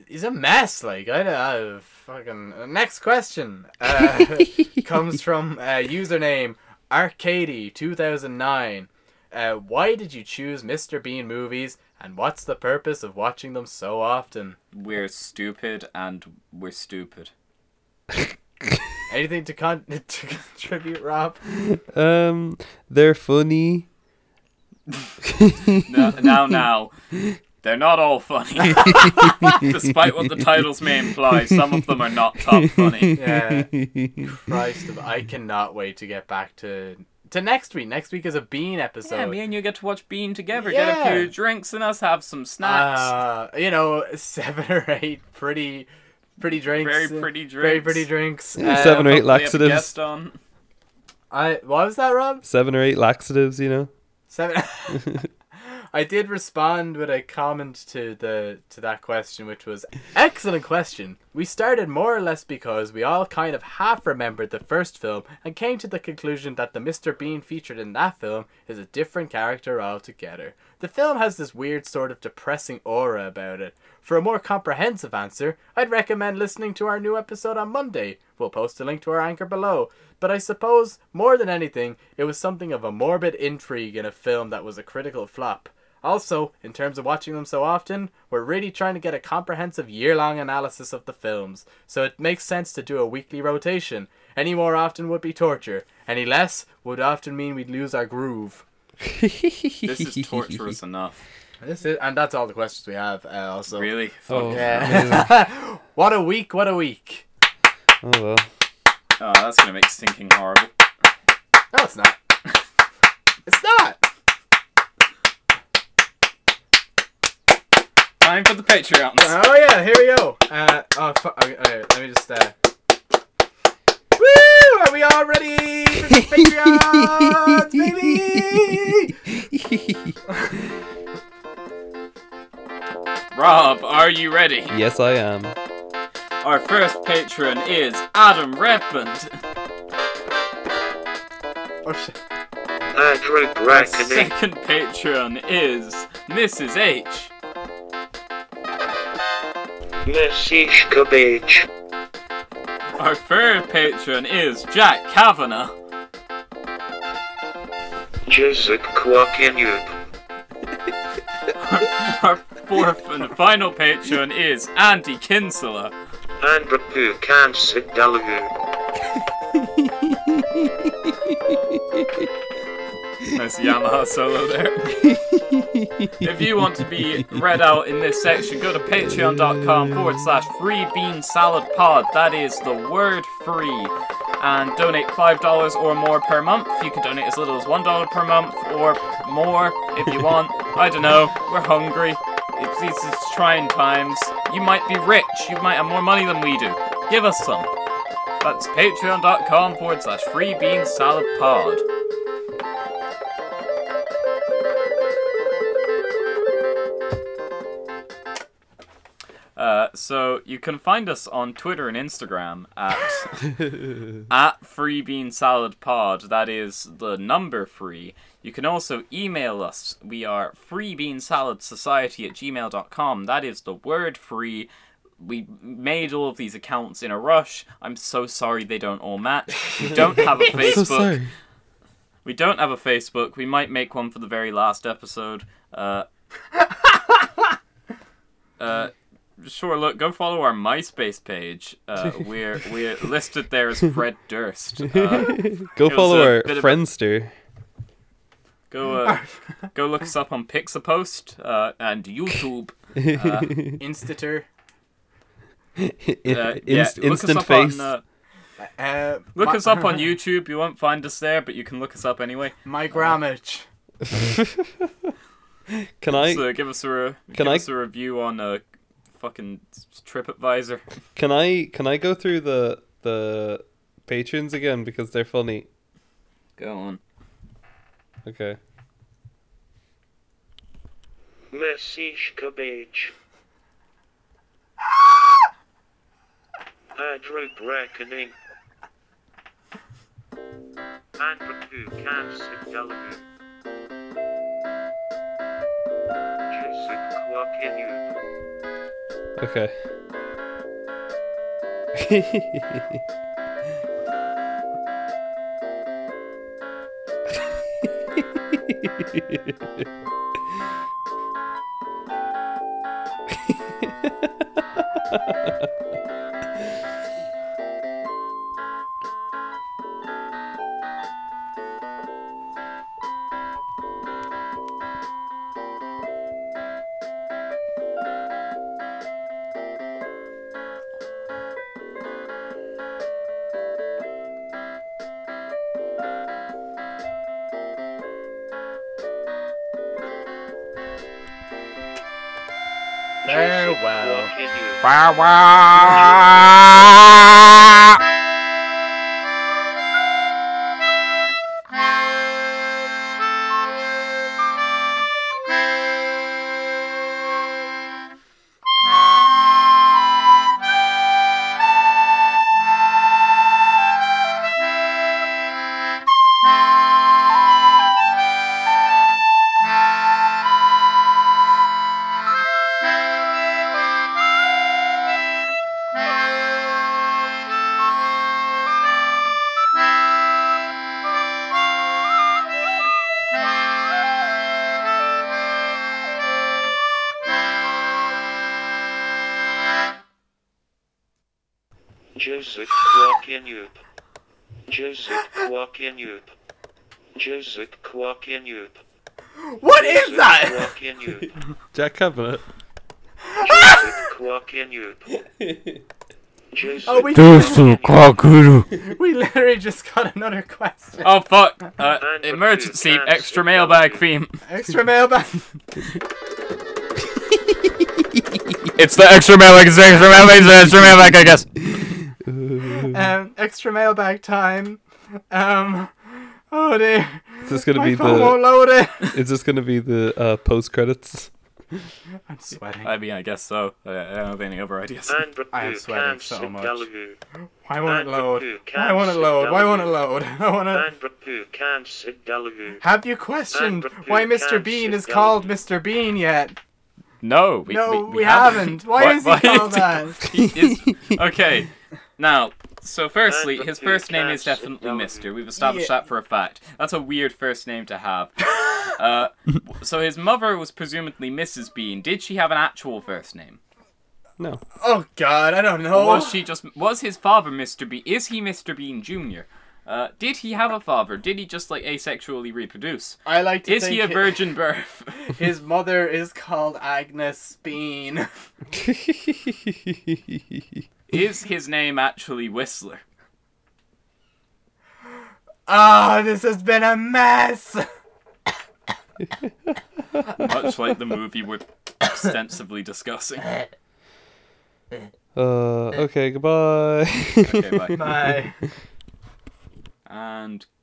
He's a mess. Like I don't know. Fucking next question uh, comes from uh, username Arcady two thousand nine. Uh, why did you choose Mr. Bean movies, and what's the purpose of watching them so often? We're stupid and we're stupid. Anything to con- to contribute, Rob? um, they're funny. No, now, now. They're not all funny. Despite what the titles may imply, some of them are not top funny. Yeah. Christ, I cannot wait to get back to to next week. Next week is a Bean episode. Yeah, me and you get to watch Bean together, get a few drinks, and us have some snacks. Uh, you know, seven or eight pretty, pretty drinks. Very pretty Very drinks. pretty drinks. Yeah, Uh, seven or eight Hopefully have a laxatives. guest on. I what was that, Rob? Seven or eight laxatives, you know. Seven. I did respond with a comment to the to that question, which was excellent question. We started more or less because we all kind of half remembered the first film and came to the conclusion that the Mr. Bean featured in that film is a different character altogether. The film has this weird sort of depressing aura about it. For a more comprehensive answer, I'd recommend listening to our new episode on Monday. We'll post a link to our anchor below. But I suppose, more than anything, it was something of a morbid intrigue in a film that was a critical flop. Also, in terms of watching them so often, we're really trying to get a comprehensive year long analysis of the films, so it makes sense to do a weekly rotation. Any more often would be torture, any less would often mean we'd lose our groove. This is torturous enough. This is, and that's all the questions we have. Uh, also, Really? Oh. Yeah. what a week! What a week! Oh well. Oh, that's gonna make stinking horrible. No, it's not. It's not. Time for the Patreons. Oh yeah, here we go. Uh, oh, fu- okay, okay, let me just. Uh... Woo! Are we all ready for the Patreons, baby? Rob, are you ready? yes, I am. Our first patron is Adam Redmond. Oh shit. Our second patron is Mrs. H. Messishka Beach, Our third patron is Jack Kavanagh. Jizak Kwakinyub, Our fourth and final patron is Andy Kinsella. Andrew Kansid Dalahu, Nice Yamaha solo there. if you want to be read out in this section, go to patreon.com forward slash free bean salad pod. That is the word free. And donate $5 or more per month. You can donate as little as $1 per month or more if you want. I don't know. We're hungry. It's, it's, it's trying times. You might be rich. You might have more money than we do. Give us some. That's patreon.com forward slash free bean salad pod. So you can find us on Twitter and Instagram at at Free Bean Salad Pod. That is the number free. You can also email us. We are freebeansaladssociety at gmail.com. That is the word free. We made all of these accounts in a rush. I'm so sorry they don't all match. We don't have a so Facebook. sorry. We don't have a Facebook. We might make one for the very last episode. Uh, uh, sure. Look, go follow our MySpace page. Uh, we're we're listed there as Fred Durst. Uh, Go follow our bit of a- Friendster. go uh, go look us up on Pixapost uh, and YouTube. Institutor. Uh, In- yeah, inst- look instant up face. On, uh, Uh, look my, us up on YouTube. You won't find us there, but you can look us up anyway. My grammage. Can I so give us a re- can give I- us a review on uh, fucking TripAdvisor. can I can I go through the the patrons again because they're funny? Go on. Okay. Message cabbage. Adroot reckoning. Andrew Cancer Delegate. Joseph Quackinu. Okay. Quackinu. Joseph Quackinu. Joseph Quackinu. Joseph Quackinu. What is that? Quackinu. Jack Cabinet. Joseph Quackinu. Joseph Oh, we, Quackinu. we literally just got another question. Oh fuck! Uh, emergency! Extra mailbag theme. Extra mailbag. It's the extra mailbag. It's the extra mailbag. It's the extra mailbag. I guess. um, extra mailbag time. Um, oh dear. Is this gonna My be phone won't the? load it. Is this gonna be the uh, post credits? I'm sweating. I mean, I guess so. I, I don't have any other ideas. I am sweating so much. Delegate. Why won't it load? Cancer Why won't it load? Why won't it load? I wanna. Andrew Have you questioned why Mr. Bean is called Mr. Bean yet? No, we, No, we, we haven't. Why is he called that? He is- okay, now, so firstly, his first name is definitely Mister. We've established Yeah. that for a fact. That's a weird first name to have. uh, so his mother was presumably Mrs. Bean. Did she have an actual first name? No. Oh God, I don't know. Was she just was his father Mr. Bean? Is he Mr. Bean Jr.? Uh, did he have a father? Did he just like asexually reproduce? I like to Is think he a hi- virgin birth? His mother is called Agnes Bean. Is his name actually Whistler? Ah, this has been a mess. Much like the movie we're extensively discussing. Uh. Okay. Goodbye. Okay, bye. Bye. And cut.